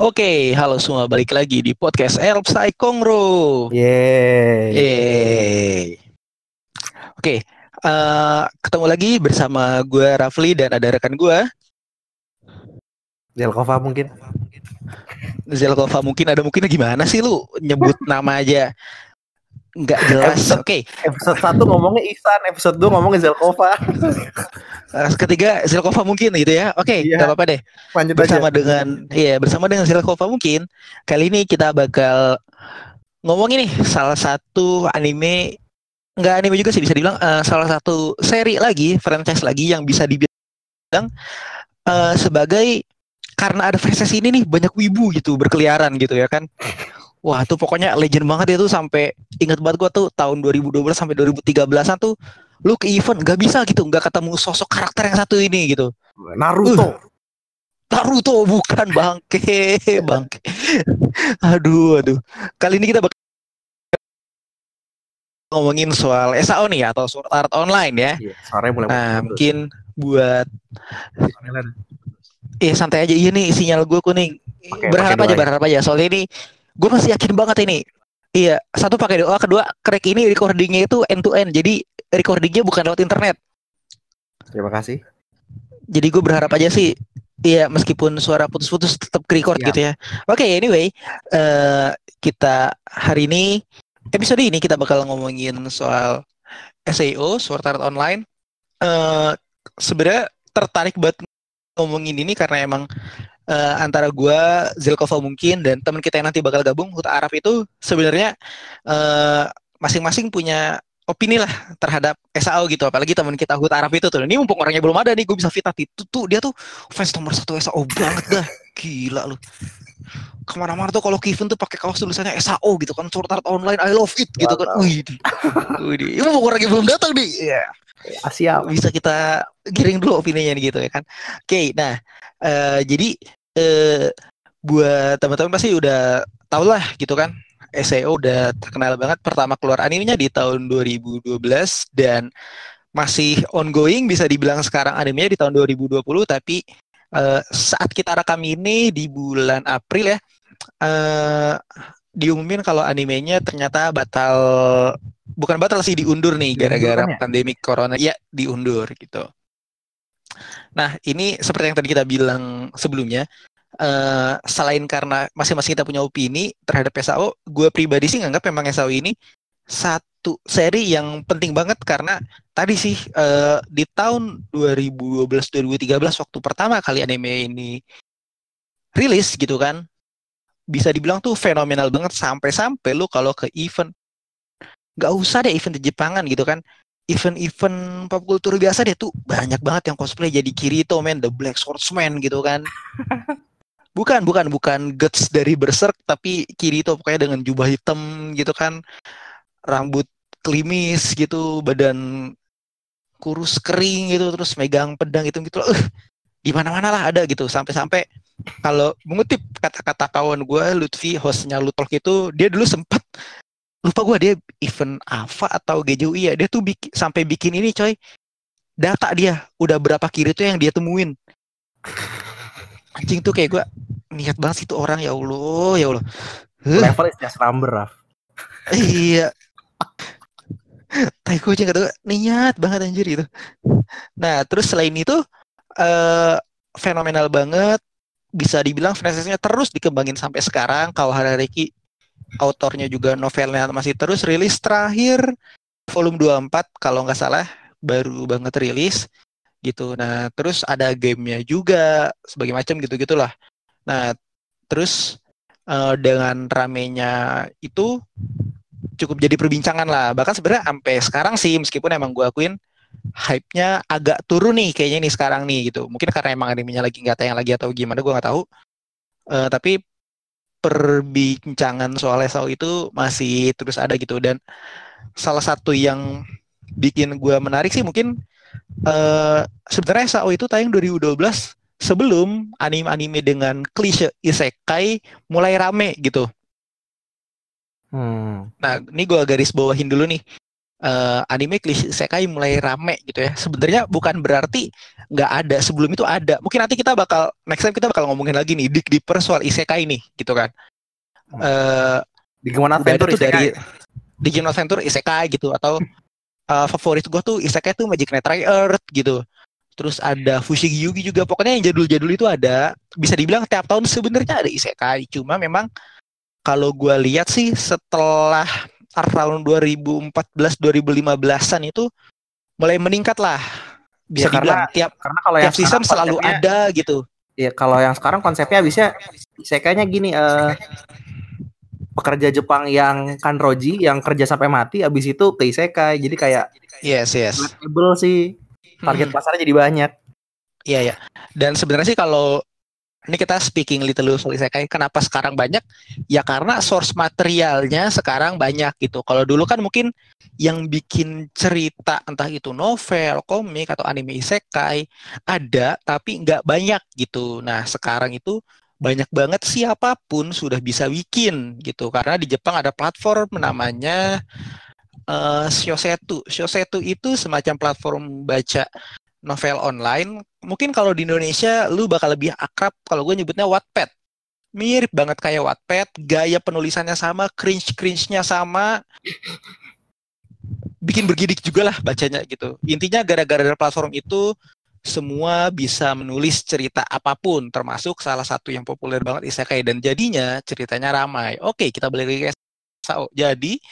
Oke, halo semua, balik lagi di podcast Elpsai Kongro. Yeay. Yeay. Oke, eh, ketemu lagi bersama gue Rafli dan ada rekan gue Zelkova mungkin. Zelkova. Mungkin ada mungkin gimana sih lu nyebut nama aja nggak jelas. Oke, Episode 1 ngomongnya Ihsan, episode 2 ngomongnya Zelkova. ketiga Zelkova mungkin gitu ya. Oke, Iya. nggak apa-apa deh. Lanjut bersama aja. dengan iya bersama dengan Zelkova mungkin kali ini kita bakal ngomongin nih salah satu anime nggak anime juga sih bisa dibilang eh, salah satu seri lagi franchise lagi yang bisa dibilang eh, sebagai karena ada franchise ini nih banyak wibu gitu berkeliaran gitu ya kan wah tuh pokoknya legend banget ya tuh sampai ingat banget gua tuh tahun 2012 sampai 2013an tuh lu ke event nggak bisa gitu nggak ketemu sosok karakter yang satu ini gitu Naruto. Naruto bukan bangke, bangke. Aduh, aduh. Kali ini kita bakal ngomongin soal SAO nih atau Sword Art Online ya. Iya, mulai Nah, mungkin buat eh santai aja iya nih sinyal gue kuning. Pakai- berharap pakai aja, ya? berharap aja. Soalnya ini gue masih yakin banget ini. Iya, satu pakai doa, kedua crack ini recordingnya itu end to end. Jadi recordingnya bukan lewat internet. Terima kasih. Jadi gue berharap aja sih, iya meskipun suara putus-putus tetap record Siap. gitu ya. Oke, anyway, eh kita hari ini episode ini kita bakal ngomongin soal SEO, Sword Art Online. Eh sebenarnya tertarik buat ngomongin ini karena emang eh, antara gua, Zelkova mungkin dan teman kita yang nanti bakal gabung Huta Araf itu sebenarnya eh masing-masing punya opini lah terhadap SAO gitu. Apalagi teman kita Huta Araf itu tuh. Ini mumpung orangnya belum ada nih gue bisa fit itu tuh dia tuh fans nomor satu SAO banget dah. Gila lu. Ke mana-mana tuh kalau Kevin tuh pakai kaos tulisannya SAO gitu kan. Sword Art Online I love it gitu kan. Wih di, wih di. ini mumpung orangnya belum datang nih. Iya Asia. bisa kita giring dulu opininya gitu ya kan. Oke, nah eh, jadi eh, buat teman-teman pasti udah tau lah gitu kan. SEO udah terkenal banget pertama keluar animenya di tahun 2012 dan masih ongoing bisa dibilang sekarang animenya di tahun 2020 tapi eh, saat kita rekam ini di bulan April ya eh diumumin kalau animenya ternyata batal bukan batal sih diundur nih gara-gara kan ya? pandemi corona ya diundur gitu. Nah ini seperti yang tadi kita bilang sebelumnya eh selain karena masing-masing kita punya opini terhadap SAO, gue pribadi sih nganggap memang SAO ini satu seri yang penting banget karena tadi sih eh, di tahun 2012-2013 waktu pertama kali anime ini rilis gitu kan bisa dibilang tuh fenomenal banget sampai-sampai lu kalau ke event. Nggak usah deh event di Jepangan gitu kan. Event-event pop culture biasa deh tuh banyak banget yang cosplay. Jadi Kirito man the Black Swordsman gitu kan. Bukan bukan bukan guts dari Berserk tapi Kirito pokoknya dengan jubah hitam gitu kan. Rambut klimis gitu badan kurus kering gitu terus megang pedang gitu gitu. Uh, di mana-mana lah ada gitu. Sampai-sampai kalau mengutip kata-kata kawan gue Lutfi hostnya Lutalk itu dia dulu sempat lupa gue dia event apa atau GJUI ya dia tuh bikin, sampai bikin ini coy. Data dia udah berapa kiri tuh yang dia temuin. Anjing tuh kayak gue niat banget sih tuh orang ya Allah ya Allah. Level is just number, Raf. iya. Kata gue niat banget anjir gitu. Nah terus selain itu eh fenomenal banget. Bisa dibilang franchise-nya terus dikembangin sampai sekarang. Kalau Harareki autornya juga novelnya masih terus rilis terakhir volume 24 kalau nggak salah baru banget rilis gitu. Nah terus ada gamenya juga sebagai macam gitu gitulah nah terus eh, dengan ramenya itu cukup jadi perbincangan lah. Bahkan sebenarnya sampai sekarang sih meskipun emang gue akuin hype-nya agak turun nih kayaknya nih sekarang nih gitu mungkin karena emang animenya lagi nggak tayang lagi atau gimana gue nggak tahu Eh, tapi perbincangan soal SAO itu masih terus ada gitu dan salah satu yang bikin gue menarik sih mungkin eh sebenarnya SAO itu tayang 2012 sebelum anime-anime dengan klise isekai mulai rame gitu Hmm. Nah, ini gue garis bawahin dulu nih. Uh, anime klise isekai mulai rame gitu ya. Sebenarnya bukan berarti nggak ada. Sebelum itu ada. Mungkin nanti kita bakal next time kita bakal ngomongin lagi nih dig deeper soal isekai nih gitu kan. Uh, Digimon Adventure tuh dari Digimon Adventure isekai gitu atau uh, favorit gue tuh isekai tuh Magic Knight Earth gitu. Terus ada Fushigi Yugi juga. Pokoknya yang jadul-jadul itu ada. Bisa dibilang tiap tahun sebenarnya ada isekai. Cuma memang kalau gue lihat sih setelah tahun 2014 2015-an itu mulai meningkat lah. Bisa ya, dibilang karena, tiap karena kalau tiap season selalu ada gitu. Ya kalau yang sekarang konsepnya bisa isekainya gini uh, pekerja Jepang yang kanroji yang kerja sampai mati habis itu ke isekai. Jadi kayak yes yes. sih target hmm. pasarnya jadi banyak. Iya ya. Dan sebenarnya sih kalau ini kita speaking little soal isekai kenapa sekarang banyak? Ya karena source materialnya sekarang banyak gitu. Kalau dulu kan mungkin yang bikin cerita entah itu novel komik atau anime isekai ada tapi nggak banyak gitu. Nah sekarang itu banyak banget siapa pun sudah bisa bikin gitu. Karena di Jepang ada platform namanya uh, Shosetu. Shosetu itu semacam platform baca novel online. Mungkin kalau di Indonesia lu bakal lebih akrab kalau gue nyebutnya Wattpad. Mirip banget kayak Wattpad, gaya penulisannya sama, cringe-cringe-nya sama. Bikin bergidik juga lah bacanya gitu. Intinya gara-gara platform itu semua bisa menulis cerita apa pun termasuk salah satu yang populer banget isekai dan jadinya ceritanya ramai. Oke, kita balik lagi ke Sao. Jadi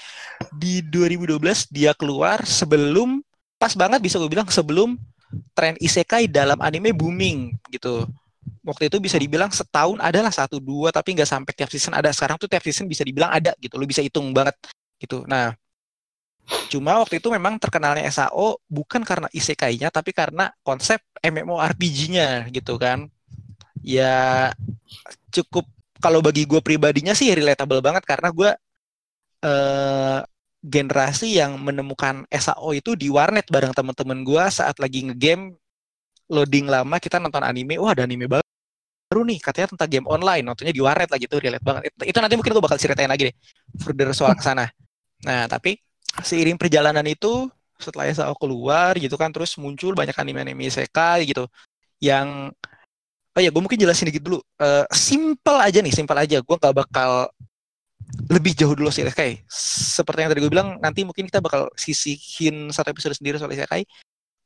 di 2012 dia keluar sebelum pas banget bisa gue bilang sebelum tren isekai dalam anime booming gitu. Waktu itu bisa dibilang setahun adalah satu dua tapi nggak sampai tiap season ada. Sekarang tuh tiap season bisa dibilang ada gitu. Lu bisa hitung banget gitu. Nah, cuma waktu itu memang terkenalnya SAO bukan karena isekainya tapi karena konsep MMORPG-nya gitu kan. Ya cukup kalau bagi gue pribadinya sih relatable banget karena gue uh, generasi yang menemukan SAO itu di warnet bareng teman-teman gue saat lagi ngegame loading lama kita nonton anime. Wah ada anime baru baru nih katanya tentang game online. Nontonnya di warnet lagi tuh relate banget. Itu, itu nanti mungkin gue bakal ceritain lagi deh further soal ke sana. Nah tapi seiring perjalanan itu setelah SAO keluar gitu kan terus muncul banyak anime-anime isekai gitu yang oh ya gue mungkin jelasin dikit dulu. Uh, simple aja nih simple aja. Gue gak bakal lebih jauh dulu sih isekai. Seperti yang tadi gue bilang, nanti mungkin kita bakal sisihin satu episode sendiri soal isekai.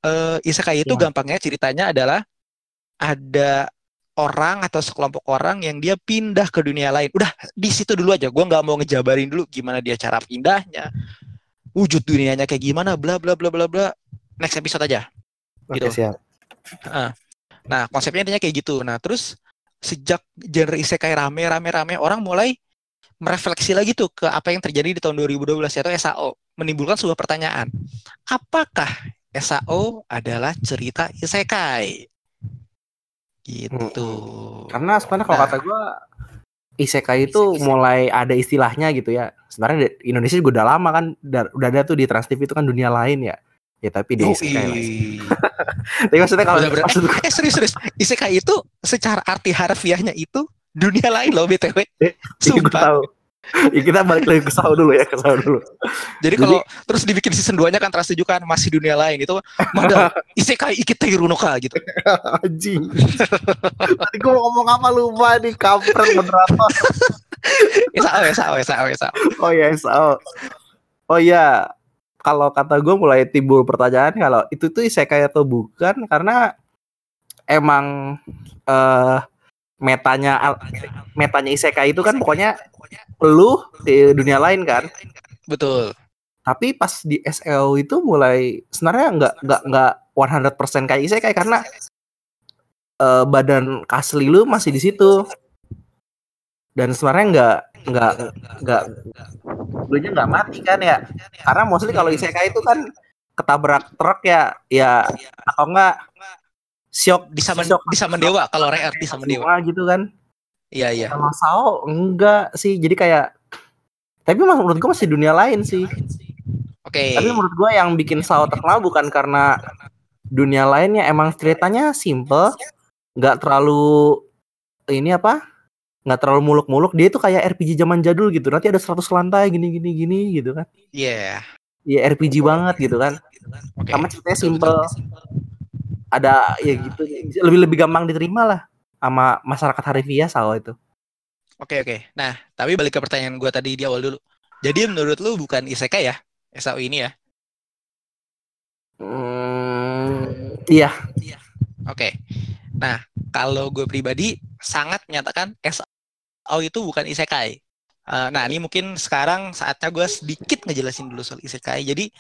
Uh, isekai itu ya. gampangnya ceritanya adalah ada orang atau sekelompok orang yang dia pindah ke dunia lain. Udah di situ dulu aja. Gue nggak mau ngejabarin dulu gimana dia cara pindahnya, wujud dunianya kayak gimana, bla bla bla bla bla. Next episode aja. Oke, gitu. siap. nah, konsepnya intinya kayak gitu. Nah, terus sejak genre isekai rame rame rame orang mulai merefleksi lagi tuh ke apa yang terjadi di tahun 2012 yaitu SAO menimbulkan sebuah pertanyaan. Apakah SAO adalah cerita isekai? Gitu. Hmm. karena sebenarnya kalau nah. kata gue isekai itu isekai. mulai ada istilahnya gitu ya. Sebenarnya di Indonesia juga udah lama kan udah ada tuh di Trans TV itu kan dunia lain ya. Ya tapi di isekai lah. Tapi maksudnya kalau maksud gue... eh serius serius. Isekai itu secara arti harfiahnya itu dunia lain loh btw eh, sumpah. tahu. Ya, kita balik lagi ke Sao dulu ya ke Sao dulu. Jadi, kalau terus dibikin season 2 nya kan terus juga kan masih dunia lain itu mana isekai ikiteiru no ka gitu. Anjing. Tadi gue mau ngomong apa lupa nih kampret moderator Sao ya Sao ya Sao ya Sao oh ya Sao oh ya kalau kata gue mulai timbul pertanyaan kalau itu tuh isekai atau bukan? Karena emang eh uh, metanya metanya isekai itu kan pokoknya lu di dunia lain kan? Betul. Tapi pas di SEO itu mulai sebenarnya nggak nggak nggak 100% kayak isekai karena uh, badan asli lu masih di situ. Dan sebenarnya nggak nggak nggak lu nya nggak mati kan ya? Karena mostly kalau isekai itu kan ketabrak truk ya ya atau enggak Siok bisa men, bisa mendewa kalau rare bisa mendewa gitu kan. Iya iya. Sama Sao enggak sih. Jadi kayak tapi menurut gue masih dunia lain sih. Oke. Okay. Tapi menurut gue yang bikin Sao terkenal bukan karena dunia lainnya emang ceritanya simple, nggak terlalu ini apa? nggak terlalu muluk-muluk. Dia itu kayak RPG zaman jadul gitu. Nanti ada 100 lantai gini gini gini gitu kan. Iya. Yeah. ya RPG banget gitu kan Oke. sama ceritanya simple ada ya gitu lebih lebih gampang diterima lah sama masyarakat harfiah sao itu Oke oke. Nah, tapi balik ke pertanyaan gue tadi di awal dulu. Jadi menurut lu bukan isekai ya? SAO ini ya? Hmm, iya Oke. Nah, kalau gue pribadi sangat menyatakan SAO itu bukan isekai. Eh, nah, ini mungkin sekarang saatnya gue sedikit ngejelasin dulu soal isekai. Jadi,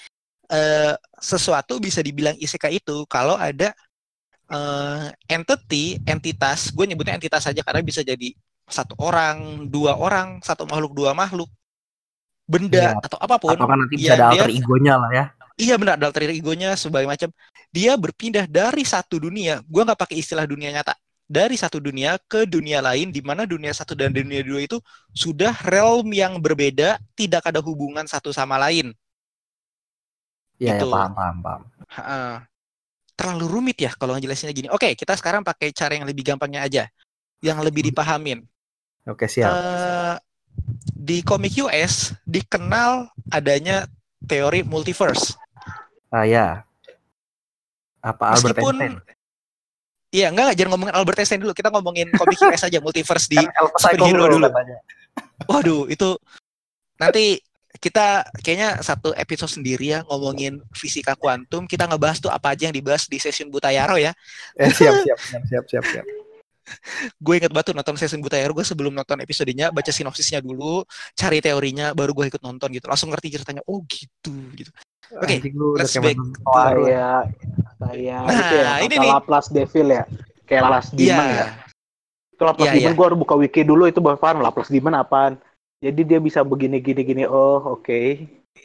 eh, sesuatu bisa dibilang isekai itu kalau ada eh, entity, entitas, gue nyebutnya entitas saja karena bisa jadi satu orang, dua orang, satu makhluk, dua makhluk, benda Iya. atau apa pun. atau kan nanti bisa ya, ada alter egonya lah ya Iya benar, ada alter egonya sebagai macam. Dia berpindah dari satu dunia. Gua nggak pakai istilah dunia nyata. Dari satu dunia ke dunia lain, di mana dunia satu dan dunia dua itu sudah realm yang berbeda, tidak ada hubungan satu sama lain. Iya Itu. ya paham paham paham Ha, terlalu rumit ya kalau ngejelasinnya gini. Oke, kita sekarang pakai cara yang lebih gampangnya aja, yang lebih dipahamin. oke siap Eh, di komik US dikenal adanya teori multiverse. ah ya apa Albert Meskipun Einstein Iya, enggak, enggak, jangan ngomongin Albert Einstein dulu. Kita ngomongin komik US aja, multiverse di kan superhero dulu. katanya. Waduh, itu nanti kita kayaknya satu episode sendiri ya ngomongin fisika kuantum. Kita ngebahas tuh apa aja yang dibahas di session Butayaro ya. eh, siap siap siap siap siap siap Gue inget banget tuh nonton session Butayaro. Gue sebelum nonton episodenya baca sinopsisnya dulu, cari teorinya, baru gue ikut nonton gitu. Langsung ngerti ceritanya. Oh gitu, gitu. Oke, udah let's back iya. kayak kayak Nah, itu ya ini nih. Laplace Devil ya kayak Laplace Demon Iya, ya itu Laplace Demon iya. gue harus buka wiki dulu itu baru paham Laplace Demon apaan jadi dia bisa begini gini gini. Oh oke.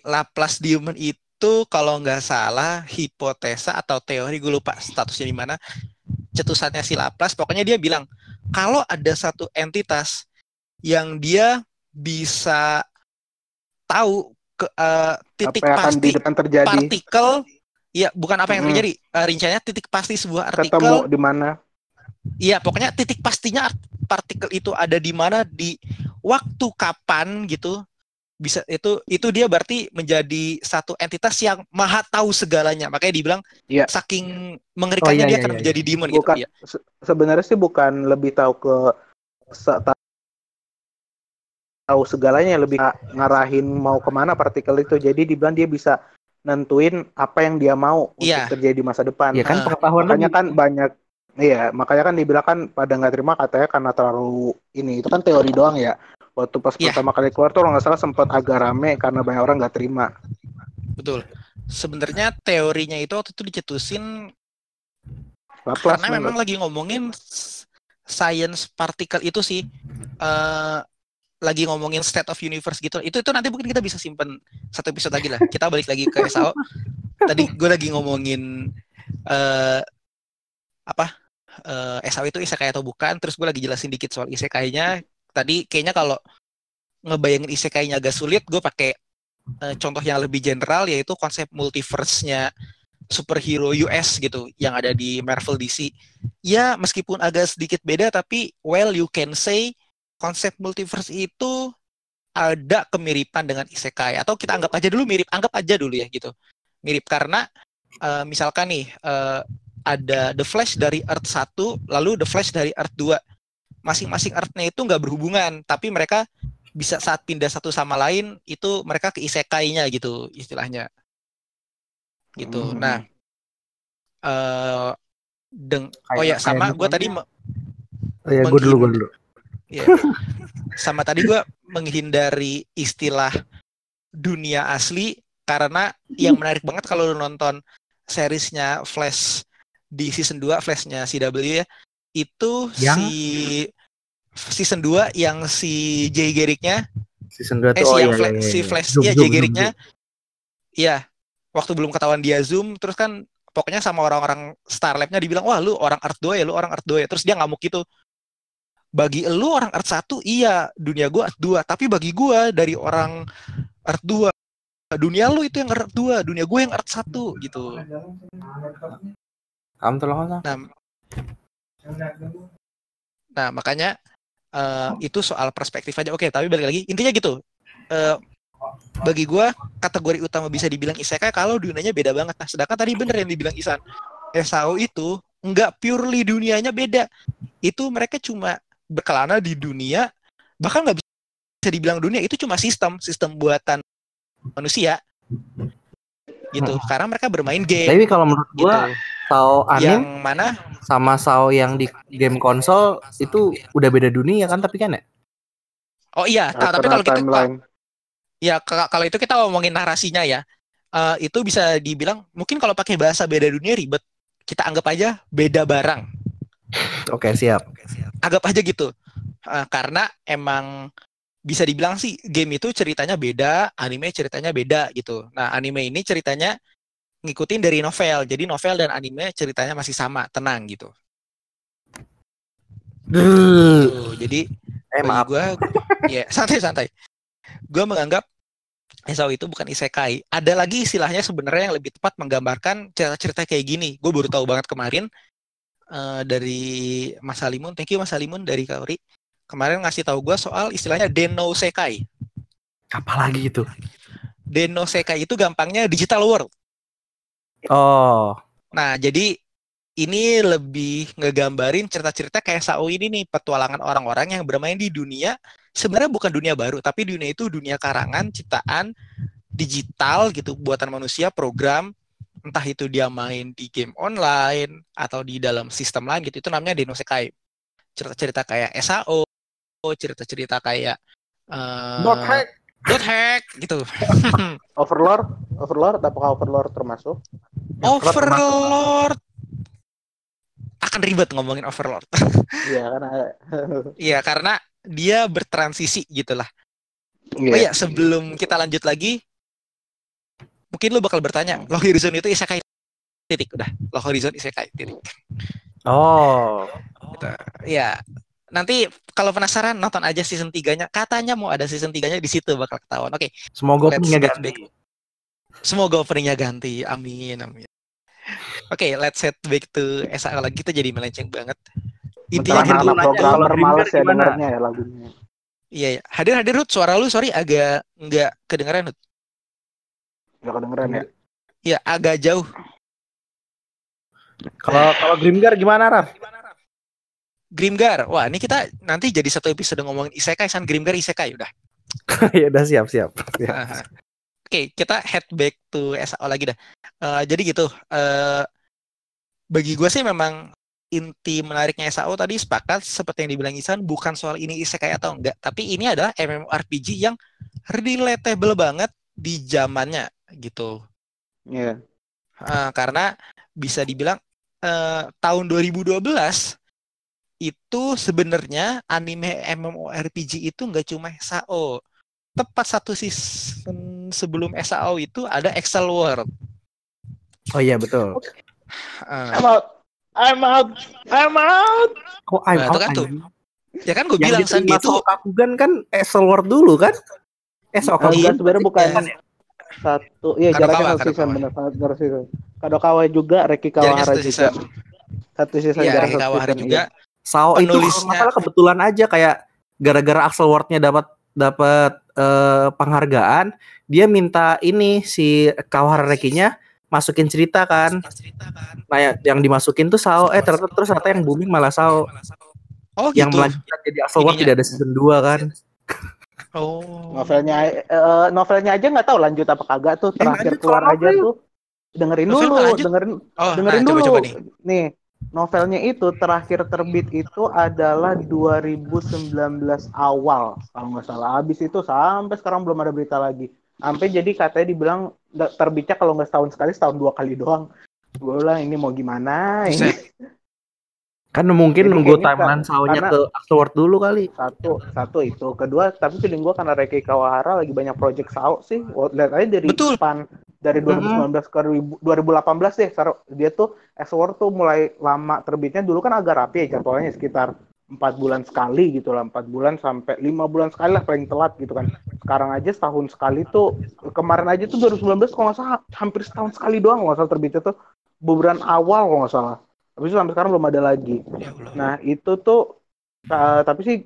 Laplace Demon itu kalau nggak salah hipotesa atau teori gue lupa statusnya di mana cetusannya si Laplace pokoknya dia bilang kalau ada satu entitas yang dia bisa tahu ke eh, titik apa yang di pasti depan terjadi. partikel ya bukan apa yang Mm-mm. terjadi. Eh, rinciannya titik pasti sebuah artikel. ketemu di mana? Iya, pokoknya titik pastinya art- partikel itu ada di mana di waktu kapan gitu. Bisa itu itu dia berarti menjadi satu entitas yang maha tahu segalanya. Makanya dibilang Iya. saking mengerikannya Oh, iya, dia iya, akan iya. menjadi demon bukan gitu. Iya. se- sebenarnya sih bukan lebih tahu ke se- ta- tahu segalanya lebih nga- ngarahin mau ke mana partikel itu jadi dibilang dia bisa nentuin apa yang dia mau Iya. untuk terjadi di masa depan ya kan pengetahuan makanya lebih. kan banyak iya makanya kan dibilang kan pada nggak terima katanya karena terlalu ini itu kan teori doang ya waktu pas Iya. pertama kali keluar tuh kalau nggak salah sempat agak rame karena banyak orang nggak terima Betul. Sebenarnya teorinya itu waktu itu dicetusin Laplace karena memang lagi ngomongin science particle itu sih eh lagi ngomongin state of universe gitu. Itu itu nanti mungkin kita bisa simpen satu episode lagi lah. Kita balik lagi ke SAO. Tadi gue lagi ngomongin eh apa? Eh SAO itu isekai atau bukan. Terus gue lagi jelasin dikit soal isekainya. Tadi kayaknya kalau ngebayangin isekainya agak sulit, gue pakai eh, contoh yang lebih general yaitu konsep multiverse-nya superhero US gitu yang ada di Marvel DC. Ya, meskipun agak sedikit beda tapi well you can say konsep multiverse itu ada kemiripan dengan isekai atau kita anggap aja dulu mirip, anggap aja dulu ya gitu. Mirip karena eh, misalkan nih eh, ada The Flash dari Earth 1 lalu The Flash dari Earth 2. Masing-masing Earth-nya itu nggak berhubungan, tapi mereka bisa saat pindah satu sama lain itu mereka ke isekainya gitu istilahnya. Gitu. Hmm. Nah, eh deng oh ya sama kayak gue tadi me- Oh, ya gue dulu gue dulu Iya. Sama tadi gue menghindari istilah dunia asli karena yang menarik banget kalau lu nonton seriesnya Flash di season 2 Flashnya CW ya itu Yang? si season 2 yang si Jay Garrick-nya season 2 eh tuh si oh yang iya, Fla- iya, si iya. Flash Zoom, ya Jay zoom. iya waktu belum ketahuan dia Zoom terus kan pokoknya sama orang-orang Star Lab-nya dibilang wah lu orang Earth 2 ya lu orang Earth 2 ya terus dia ngamuk gitu bagi lu orang Earth 1 iya dunia gua Earth 2 tapi bagi gua dari orang Earth 2 dunia lu itu yang Earth 2 dunia gue yang Earth 1 gitu nah nah makanya eh, itu soal perspektif aja oke tapi balik lagi intinya gitu Eh, bagi gua kategori utama bisa dibilang isekai kalau dunianya beda banget. Nah, sedangkan tadi bener yang dibilang Isan. SAO itu nggak purely dunianya beda. Itu mereka cuma berkelana di dunia, bahkan nggak bisa dibilang dunia itu cuma sistem, sistem buatan manusia. Gitu. Hmm. Karena mereka bermain game. Tapi kalau menurut gitu. Sao yang anime mana sama Sao yang di game konsol itu udah beda dunia kan tapi kan ya? Oh iya, nah, tapi kalau kita timeline. ya kalau itu kita ngomongin narasinya ya. eh, itu bisa dibilang mungkin kalau pakai bahasa beda dunia ribet. Kita anggap aja beda barang. Oke, siap. Anggap aja gitu. Eh, karena emang bisa dibilang sih game itu ceritanya beda, anime ceritanya beda gitu. Nah, anime ini ceritanya ngikutin dari novel. Jadi novel dan anime ceritanya masih sama, tenang gitu. Tuh, jadi Eh maaf. gue ya santai-santai gue menganggap SAO itu bukan isekai ada lagi istilahnya sebenarnya yang lebih tepat menggambarkan cerita-cerita kayak gini gue baru tahu banget kemarin eh, dari Mas Halimun thank you Mas Halimun dari Kaori kemarin ngasih tahu gue soal istilahnya Deno Sekai Apalagi itu? Deno Sekai itu gampangnya digital world Oh, Nah, jadi ini lebih ngegambarin cerita-cerita kayak Sao ini nih, petualangan orang-orang yang bermain di dunia sebenarnya bukan dunia baru, tapi dunia itu dunia karangan, ciptaan digital gitu, buatan manusia, program, entah itu dia main di game online atau di dalam sistem lain gitu, itu namanya Denosekai. Cerita-cerita kayak SAO, cerita-cerita kayak eh, hack. Dot hack gitu. Overlord, Overlord apakah Overlord termasuk? Overlord akan ribet ngomongin Overlord. Iya karena Iya, karena dia bertransisi gitu lah. Iya. Oh iya, sebelum kita lanjut lagi, mungkin lu bakal bertanya, Low Horizon itu isekai titik udah. Low Horizon isekai titik. Oh, Gitu. Iya. Nanti kalau penasaran nonton aja season 3-nya. Katanya mau ada season 3-nya di situ bakal ketahuan. Oke, semoga Let's punya get ganti. back. semoga openingnya ganti. Amin, amin. Oke, let's head back to SAO lagi. Kita jadi melenceng banget. Intinya anak nanya, programmer males ya gimana? dengernya ya lagunya. Iya, iya. Hadir hadir Hud, suara lu sorry agak nggak kedengeran Hud. Gak kedengeran ya? Iya, agak jauh. Kalau kalau Grimgar gimana, Raf? Grimgar. Wah, ini kita nanti jadi satu episode ngomongin isekai san Grimgar isekai udah. ya udah siap siap. siap. Oke, kita head back to SAO lagi dah. Eh, jadi gitu, eh, bagi gue sih memang inti menariknya SAO tadi sepakat seperti yang dibilang Isan bukan soal ini isekai atau enggak, tapi ini adalah MMORPG yang relatable banget di zamannya gitu. Iya. Eh, karena bisa dibilang eh, tahun 2012 itu sebenarnya anime MMORPG itu nggak cuma SAO. Tepat satu season sebelum SAO itu ada Excel World. Oh iya betul. Eh, I'm out. I'm out. I'm out. Kok I'm Nah, out itu kan tuh. anjing? ya kan gue bilang dia tuh Sokakugan kan Eselward dulu kan? Eh Sokakugan enggak, sebenarnya bukan Iya. satu. Iya jaraknya satu season benar satu season. Kadokawa juga, Reki jaraknya Kawahara satu juga. Satu season Iya, jarak Reki satu Kawahara season, juga. iya. Sao itu Penulisnya- nggak salah kebetulan aja kayak gara-gara Axel Ward-nya dapat dapat eh, penghargaan, dia minta ini si Kawahara Rekinya masukin cerita kan. Nah, ya- yang dimasukin tuh Sao eh ternyata terus ternyata yang booming malah Sao Oh yang gitu. melanjutkan jadi Axel Ward tidak ada season 2 kan. Oh. Novelnya eh, novelnya aja nggak tahu lanjut apa kagak tuh. Terakhir keluar aja tuh. Dengerin dulu, lanjut? dengerin Oh, dengerin nah, dulu. coba-coba nih. Nih, novelnya itu terakhir terbit itu adalah 2019 awal kalau nggak salah. Habis itu sampai sekarang belum ada berita lagi. Sampai jadi katanya dibilang terbitnya kalau nggak setahun sekali, setahun dua kali doang. Gue bilang ini mau gimana ini? Kan mungkin Jadi nunggu timeline karena- ke Axel Ward dulu kali. Satu, satu itu. Kedua, tapi feeling gue karena Reki Kawahara lagi banyak project SAO sih. Wah, Lihat aja dari Betul. depan dari 2019 ke 2000 2018 deh. Dia tuh X-War tuh mulai lama terbitnya dulu kan agak rapi ya jadwalnya sekitar empat bulan sekali gitu lah empat bulan sampai lima bulan sekali lah paling telat gitu kan sekarang aja setahun sekali tuh kemarin aja tuh 2019 kalau nggak salah hampir setahun sekali doang kalau nggak salah terbitnya tuh bulan awal kalau nggak salah habis itu sampai sekarang belum ada lagi Ya Allah. Nah itu tuh uh, tapi sih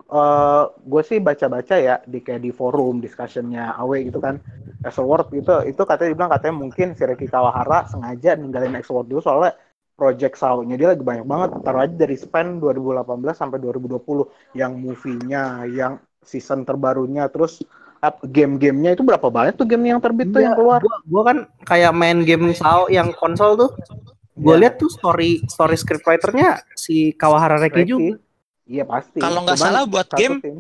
gue sih baca-baca ya di kayak di forum discussionnya Awe gitu kan. Exoword itu itu katanya dibilang katanya mungkin si Reki Kawahara sengaja ninggalin Exoword dulu soalnya project Sao-nya dia lagi banyak banget taruh aja dari span 2018 sampai 2020 yang movie-nya yang season terbarunya terus game-gamenya itu berapa banyak tuh game yang terbit tuh Iya, yang keluar Gua, gua kan kayak main game SAO yang konsol tuh. Gue Iya. lihat tuh story story scriptwriter-nya si Kawahara Reki juga. iya pasti Kalau nggak salah buat game tim.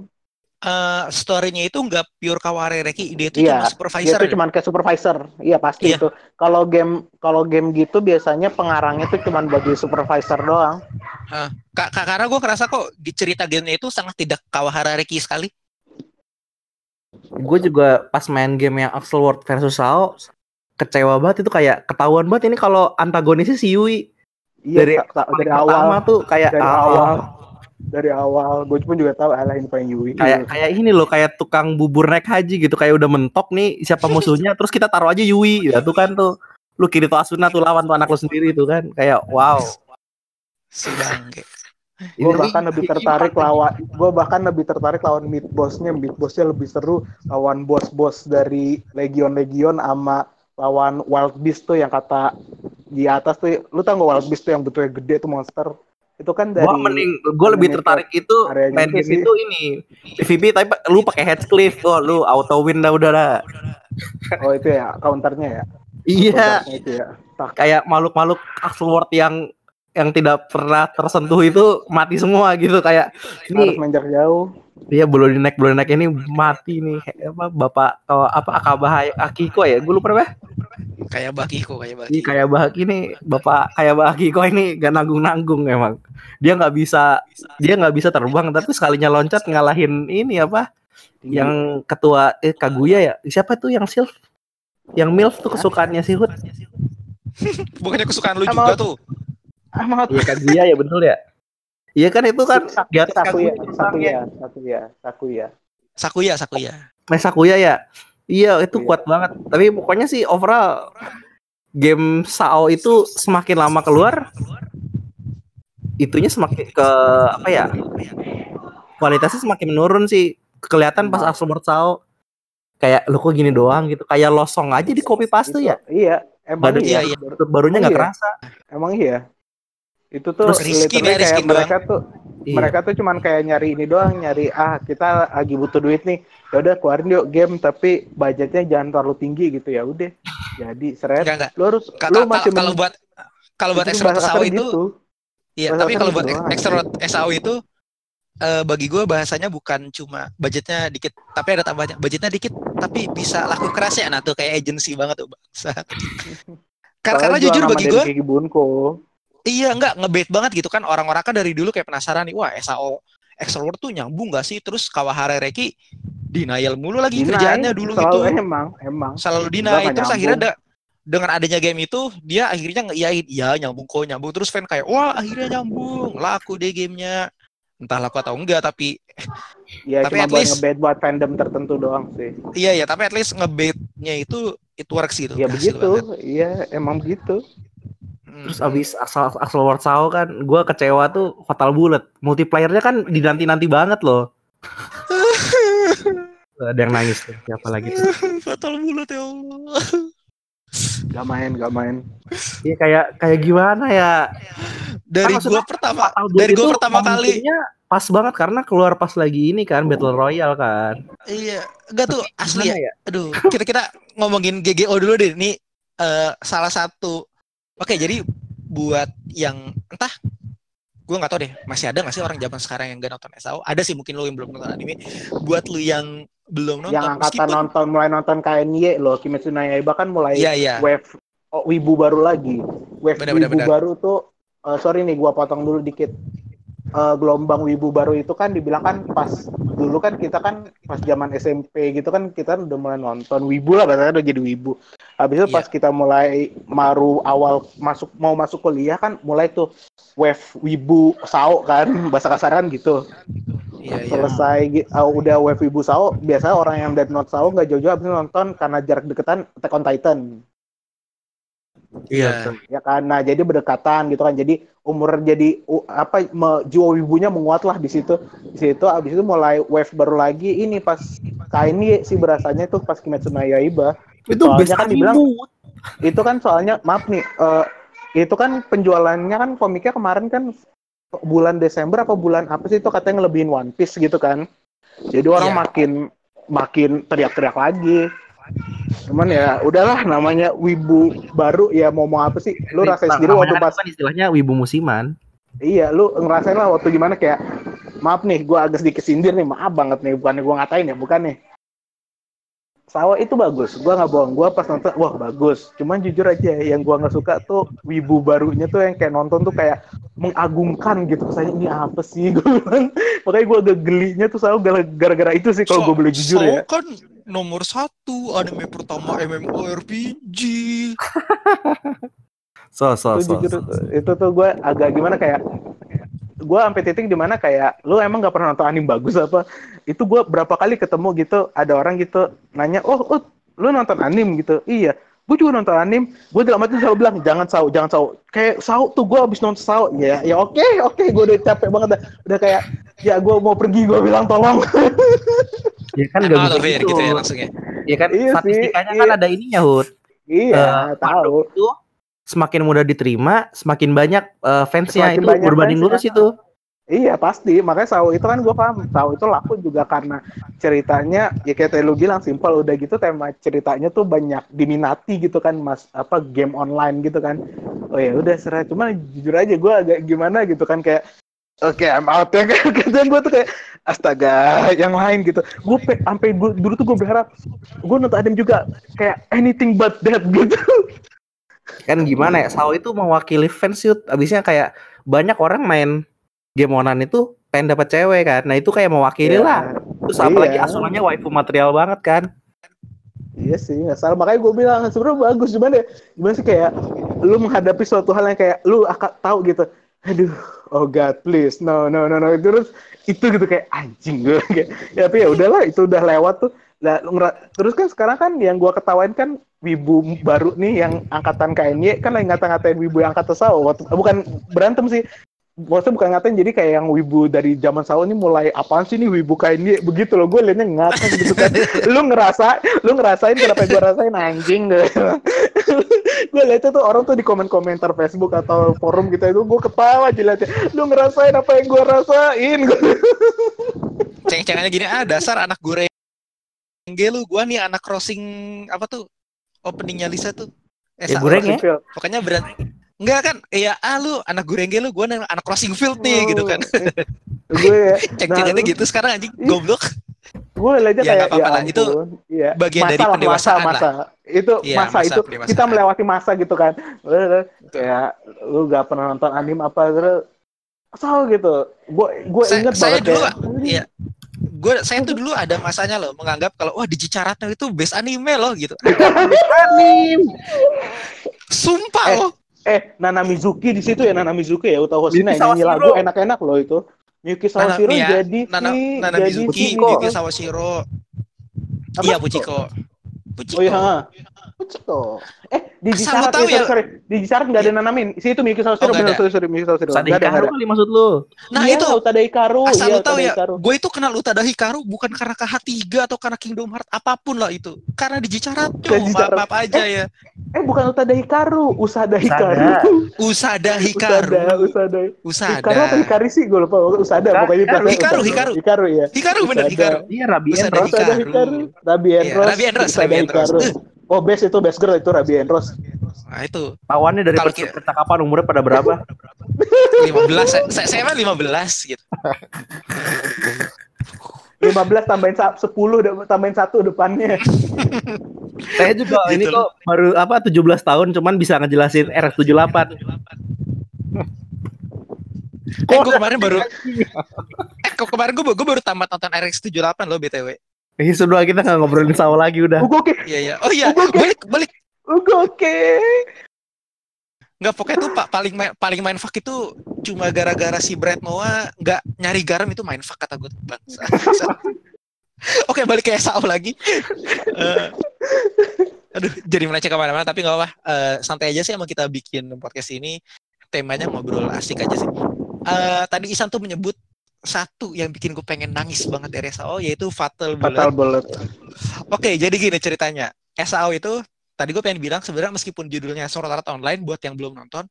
eh, story-nya itu nggak pure Kaware Reki, dia itu Iya, cuma dia supervisor. tuh cuman kayak supervisor iya pasti Iya. itu kalau game kalau game gitu biasanya pengarangnya tuh cuman bagi supervisor doang Ka- ka- karena gue ngerasa kok di cerita gamenya itu sangat tidak Kawahara Reki sekali. Gue juga pas main game yang Axelworld versus SAO kecewa banget itu kayak ketahuan banget. Ini kalau antagonisnya si Yui. Iya Dari- ta- ta- dari awal. tuh kayak dari ah, awal. Dari awal. Gue pun juga tahu alah ini paling Yui. Kayak kayak ini loh kayak tukang bubur naik haji gitu. Kayak udah mentok nih siapa musuhnya terus kita taruh aja Yui. Ya tuh kan tuh. Lu kiri tuh Asuna tuh lawan tuh anak lu sendiri tuh kan. Kayak wow. Si bangke. gue bahkan lebih tertarik lawan gue bahkan lebih tertarik lawan mid bossnya. Mid bossnya lebih seru lawan bos bos dari legion legion sama lawan wild beast tuh yang kata di atas tuh lu tau gak wild beast tuh yang betulnya gede tuh monster? Itu kan dari Gua mending gue lebih tertarik itu main itu game itu ini. PvP tapi lu pakai headcliff oh lu auto win dah udah dah. oh itu ya counternya ya? Iya. Counternya itu ya. Tak. Kayak makhluk-makhluk Axelworld yang yang tidak pernah tersentuh itu mati semua gitu kayak harus ini main jarak jauh. Dia belum naik belum naik ini mati nih. Apa bapak oh, apa Akabah Akiko ya? Gue lupa apa Kayak Bakiko, kayak Baki. Iya kayak Bahak ini bapak kayak Bahak Akiko ini gak nanggung nanggung emang. Dia nggak bisa dia nggak bisa terbang tapi sekalinya loncat ngalahin ini apa Tinggi. yang ketua eh Kaguya ya? Siapa tuh yang Sylph? Yang Milf tuh kesukaannya si Hood. Bukannya kesukaan lu Emang- juga tuh. Amat. Iya Kaguya ya betul ya. Iya kan itu kan? Di atas Sakuya, Kaguya Sakuya, Sakuya, Sakuya. Sakuya, Sakuya. Mas Sakuya ya? Iya itu Iya. kuat banget. Tapi pokoknya sih overall game Sao itu semakin lama keluar itunya semakin ke apa ya? Kualitasnya semakin menurun sih. Kelihatan pas Axelworld Sao. Kayak lu kok gini doang? gitu. Kayak losong aja di copy paste ya. Iya, emang Baru- iya. iya, iya. Baru- barunya nggak Iya. kerasa. Emang iya. Itu tuh Terus nih, risky kayak mereka tuh Iya. mereka tuh cuman kayak nyari ini doang, nyari ah kita lagi butuh duit nih. Ya udah keluarin yuk game tapi budgetnya jangan terlalu tinggi gitu ya udah. Jadi seret. Enggak, enggak. Lu harus lu masih kalau buat kalau buat bahasa SAO itu gitu. Iya, tapi kalau gitu buat doang, extra SAO itu eh, bagi gue bahasanya bukan cuma budgetnya dikit, tapi ada tambahnya. Budgetnya dikit, tapi bisa laku keras ya. Nah tuh kayak agency banget tuh bangsa. Karena, karena jujur bagi gue. Iya nggak ngebait banget gitu kan. Orang-orang kan dari dulu kayak penasaran nih, wah SAO Extrovert tuh nyambung gak sih? Terus Kawahara Reki denial mulu lagi Deny, kerjaannya dulu selalu gitu. emang emang Selalu Enggak, nggak Terus nyambung. akhirnya ada dengan adanya game itu dia akhirnya ngeiyain iya nyambung kok nyambung terus fan kayak wah akhirnya nyambung laku deh gamenya entah laku atau enggak tapi ya Tapi cuma at buat least- ngebait buat fandom tertentu doang sih. iya ya tapi at least ngebait-nya itu it works gitu Ya berhasil begitu, iya emang begitu. Hmm. Terus abis Axel Axelworld Sao kan gue kecewa tuh Fatal Bullet. Multiplayernya kan dinanti-nanti banget loh. Ada yang nangis tuh siapa lagi tuh? Fatal bulat ya Allah. Gak main, gak main. Iya kayak kayak gimana ya? Dari maksudnya gua pertama Bullet dari gua itu pertama kali pas banget karena keluar pas lagi ini kan Battle Royale kan. Iya. Enggak tuh asli ya? ya? Aduh kita kita ngomongin GGO dulu deh. Ini eh, salah satu oke jadi buat yang entah gue nggak tahu deh masih ada nggak sih orang zaman sekarang yang gak nonton SAO ada sih mungkin lo yang belum nonton anime. Buat lu yang belum nonton yang angkatan meskipun nonton mulai nonton KNY loh Kimetsu no Yaiba kan mulai iya iya. wave oh, wibu baru lagi. Wave benar, wibu benar. baru tuh eh, sorry nih gua potong dulu dikit Eh, gelombang wibu baru itu kan dibilang kan pas dulu kan kita kan pas zaman SMP gitu kan kita udah mulai nonton wibu lah bahasanya udah jadi wibu. Habis itu Iya. pas kita mulai maru awal masuk mau masuk kuliah kan mulai tuh wave wibu sao kan bahasa kasaran gitu. Iya iya. Selesai gi- uh, udah wave ibu sao biasanya orang yang dead note sao nggak jauh-jauh abis itu nonton karena jarak deketan Attack on Titan Iya. Iya. betul. ya kan nah jadi berdekatan gitu kan jadi umur jadi apa me- jiwa wibunya menguat lah di situ di situ abis itu mulai wave baru lagi ini pas kaini sih berasanya tuh pas Kimetsu no Yaiba Itu Soalnya best kan dibilang- itu kan soalnya maaf nih eh, itu kan penjualannya kan komiknya kemarin kan bulan Desember apa bulan apa sih itu katanya ngelebihin One Piece gitu kan jadi orang Iya. makin makin teriak-teriak lagi cuman ya udahlah namanya wibu baru ya mau mau apa sih lu rasain Nah, sendiri waktu pas kan istilahnya wibu musiman. iya lu ngerasain lah waktu gimana kayak maaf nih gua agak sedikit sindir nih maaf banget nih bukan gua ngatain ya bukan nih Sawa itu bagus, gua nggak bohong. Gua pas nonton, wah bagus. Cuman jujur aja, yang gua nggak suka tuh wibu barunya tuh yang kayak nonton tuh kayak mengagungkan gitu. Kesannya ini apa sih? Gue bilang, makanya gua agak gelinya tuh gara- gara-gara itu sih kalau So- gue boleh jujur ya. kan nomor satu anime pertama MMORPG. So so Itu so. jujur so. itu tuh gue agak gimana kayak gue sampai titik di mana kayak lu emang nggak pernah nonton anime bagus apa itu gue berapa kali ketemu gitu ada orang gitu nanya oh, oh lu nonton anime gitu iya gue juga nonton anime gue dalam hati selalu bilang jangan sau jangan sau kayak sau tuh gue abis nonton sau ya ya oke oke gue udah capek banget dah. udah kayak ya gue mau pergi gue bilang tolong Ya kan nggak out bisa gitu. gitu ya langsungnya. Ya kan Iya sih, statistikanya iya. kan ada ininya Hud. iya Eh, tahu itu semakin mudah diterima, semakin banyak eh, fansnya Semakin itu banyak berbanding fansnya. lurus itu. Iya pasti, makanya Sao itu kan gue paham. Sao itu laku juga karena ceritanya ya kayak tadi lu bilang simpel udah gitu tema ceritanya tuh banyak diminati gitu kan mas apa game online gitu kan. Oh ya udah serah cuman jujur aja gue agak gimana gitu kan kayak Oke, I'm out ya kan. Kadang gue tuh kayak astaga, yang lain gitu. Gue sampai dulu tuh gue berharap gue nonton anime juga kayak anything but that gitu. Kan gimana ya? Sao itu mewakili fans yut. Abisnya kayak banyak orang main game online itu pengen dapat cewek kan. Nah, itu kayak mewakili Iya. lah. Terus apalagi Iya. asurannya waifu material banget kan. Iya sih, nggak salah. Makanya gue bilang sebenarnya bagus, cuman ya gimana sih kayak lu menghadapi suatu hal yang kayak lu akan tahu gitu. Aduh, oh God, please, no, no, no, no. Terus itu gitu kayak anjing gue. Kayak, ya, tapi ya udahlah, itu udah lewat tuh. Nah, terus kan sekarang kan yang gua ketawain kan wibu baru nih yang angkatan KNY kan lagi ngata-ngatain wibu yang angkatan Sao. Waktu, bukan berantem sih. Maksudnya bukan ngatain jadi kayak yang wibu dari zaman Sao ini mulai apaan sih nih wibu KNY begitu loh. Gue liatnya ngata gitu kan. lu ngerasa, lu ngerasain kenapa gue rasain anjing deh. gue liatnya tuh orang tuh di komen-komentar Facebook atau forum kita itu gue ketawa aja liatnya. Lu ngerasain apa yang gue rasain? Ceng-cengannya gini, ah dasar anak goreng lu, gua nih anak crossing apa tuh openingnya Lisa tuh. Eh, Ya, goreng ya? Pokoknya berat. Enggak kan? Iya, ah lu anak goreng lu, gua nih anak crossing field nih gitu kan. gue ya, Ceng-cengannya Nah, gitu sekarang anjing goblok. Gue liatnya Ya, kayak apa-apa lah. Itu ampun. Iya. bagian dari Masa lah, pendewasaan masa, masa. Itu Iya, masa, masa itu pendewasaan. kita melewati masa gitu kan. Kayak lu gak pernah nonton anime apa terus asal gitu. Gue gue Saya, inget saya banget dulu kayak, iya. Gue saya tuh dulu ada masanya loh menganggap kalau wah di itu best anime loh gitu. Anim. Sumpah Eh, loh. Eh, Nana Mizuki di situ ya Nana Mizuki ya Utawa Hoshina yang nyanyi lagu enak-enak loh itu. Miyuki Nana, Sawashiro nih ya, jadi Nana, Nana jadi Mizuki, si Miyuki Sawashiro. Apa? Iya, Puchiko. Puchiko. Oh iya, ha. Pucito. Eh, di Jisarat tahu ya, ya. sorry. Di Jisarat nggak ada Iya. Nanamin. Si itu Miyuki Sawashiro, Oh, ada. sorry, sorry, Miyuki Sawashiro. Sadai Nggak ada, nggak Hikaru ada. kali maksud lu. Nah, Iya, itu Utada Hikaru. asal iya, lu tahu Utada ya, gue itu kenal Utada Hikaru bukan karena KH3 atau karena Kingdom Heart apa pun lah itu. Karena di Cicaratno. maaf, maaf aja ya. Eh, bukan Utada Hikaru, Usada Hikaru. Usada Usada, Hikaru. Usada. Usada. Hikaru apa Hikari sih? Gue lupa. Usada, Hikaru, pokoknya Hikaru, Usada. Hikaru, Hikaru. Hikaru, ya. Hikaru bener Usada. Hikaru. Iya, Rabi Usada Enros. Usada Hikaru. Hikaru. Rabi Iya, Enros. Rabi Enros, Usada Rabi Enros. Oh, best itu best girl itu Rabi Enros. Nah, itu Tawannya dari ki- percakapan umurnya pada berapa? 15 saya, saya, mah 15 gitu. 15 tambahin sa- 10 da- tambahin 1 depannya. Saya juga ini Gitu. kok baru apa 17 tahun cuman bisa ngejelasin RX78. Eh, gue kemarin baru eh kok kemarin gue gue baru tamat nonton RX 78 loh BTW. Ini sudah kita nggak ngobrolin sawo lagi udah. Ugo oke. Iya iya. Oh iya, Oke. balik balik. Ugo oke. Nggak pokoknya tuh Pak paling main, paling main fuck itu cuma gara-gara si Brad Noah nggak nyari garam itu main fuck kata gue bang. Oke balik ke SAO lagi. Eh, Aduh, jadi melenceng ke mana-mana, tapi nggak apa. Uh, santai aja sih emang kita bikin podcast ini. Temanya ngobrol asik aja sih. Uh, tadi Isan tuh menyebut satu yang bikin gue pengen nangis banget dari SAO yaitu Fatal Bullet. Fatal Bullet. Oke, jadi gini ceritanya. SAO itu tadi gue pengen bilang sebenarnya meskipun judulnya Sword Art Online buat yang belum nonton,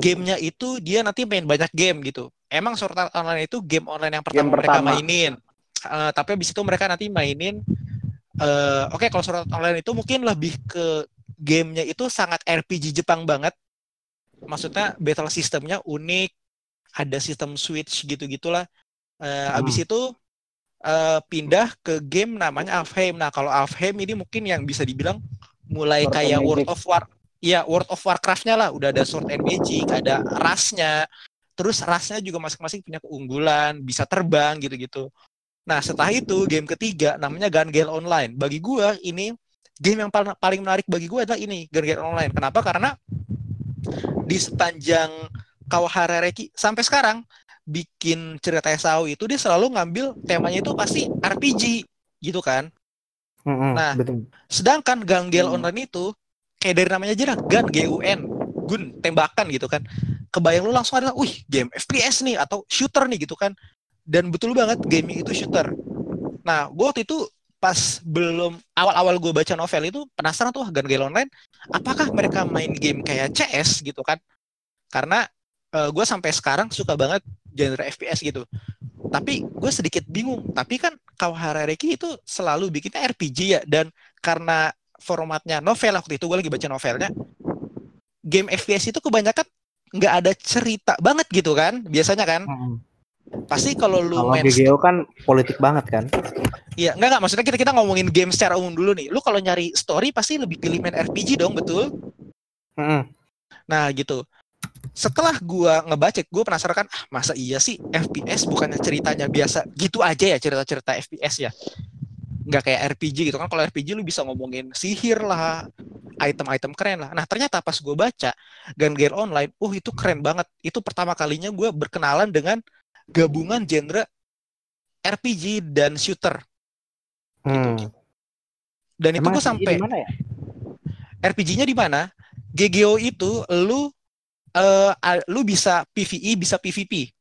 gamenya itu dia nanti main banyak game gitu. Emang Sword Art Online itu game online yang pertama, Game mereka pertama. mainin. Uh, tapi abis itu mereka nanti mainin uh, oke kalau Sword Art Online itu mungkin lebih ke gamenya itu sangat RPG Jepang banget. Maksudnya battle sistemnya unik, ada sistem switch gitu-gitulah. Uh, Hmm. Abis itu uh, pindah ke game namanya Alfheim. Nah kalau Alfheim ini mungkin yang bisa dibilang mulai kayak. World of War, ya World of Warcraft-nya lah. Udah ada Sword and Magic, ada rasnya. Terus rasnya juga masing-masing punya keunggulan, bisa terbang gitu-gitu. Nah setelah itu game ketiga namanya Gun Gale Online. Bagi gua ini game yang paling paling menarik bagi gua adalah ini Gun Gale Online. Kenapa? Karena di sepanjang Kawahara Reki sampai sekarang bikin cerita SAO itu dia selalu ngambil temanya itu pasti RPG gitu kan. Mm-mm, Nah. betul. Sedangkan Gun Gale Hmm. Online itu kayak dari namanya aja lah, gun G U N, gun tembakan gitu kan. Kebayang lu langsung adalah, wih game FPS nih atau shooter nih gitu kan. Dan betul banget gaming itu shooter. Nah, gue waktu itu pas belum awal-awal gue baca novel itu penasaran tuh Gun Gale Online, apakah mereka main game kayak CS gitu kan? Karena gue sampai sekarang suka banget genre FPS gitu. Tapi gue sedikit bingung. Tapi kan Kawahara Reiki itu selalu bikinnya RPG ya. Dan karena formatnya novel waktu itu gue lagi baca novelnya, game FPS itu kebanyakan nggak ada cerita banget gitu kan. Biasanya kan. Mm-mm. Pasti kalau lu Kalau main GGO kan politik banget kan. Iya, enggak enggak maksudnya kita kita ngomongin game secara umum dulu nih. Lu kalau nyari story pasti lebih pilih main RPG dong, betul? Mm-mm. Nah, gitu. Setelah gua ngebaca, gua penasaran kan, ah, masa iya sih FPS bukannya ceritanya biasa gitu aja ya cerita-cerita FPS ya. Nggak kayak RPG gitu kan. Kalau RPG lu bisa ngomongin sihir lah, item-item keren lah. Nah, ternyata pas gua baca Gun Gale Online, oh itu keren banget. Itu pertama kalinya gua berkenalan dengan gabungan genre RPG dan shooter. Hmm. Dan itu Emang gua sampai di mana ya? RPG-nya di mana? GGO itu lu eh a- lu bisa PvE, bisa PvP.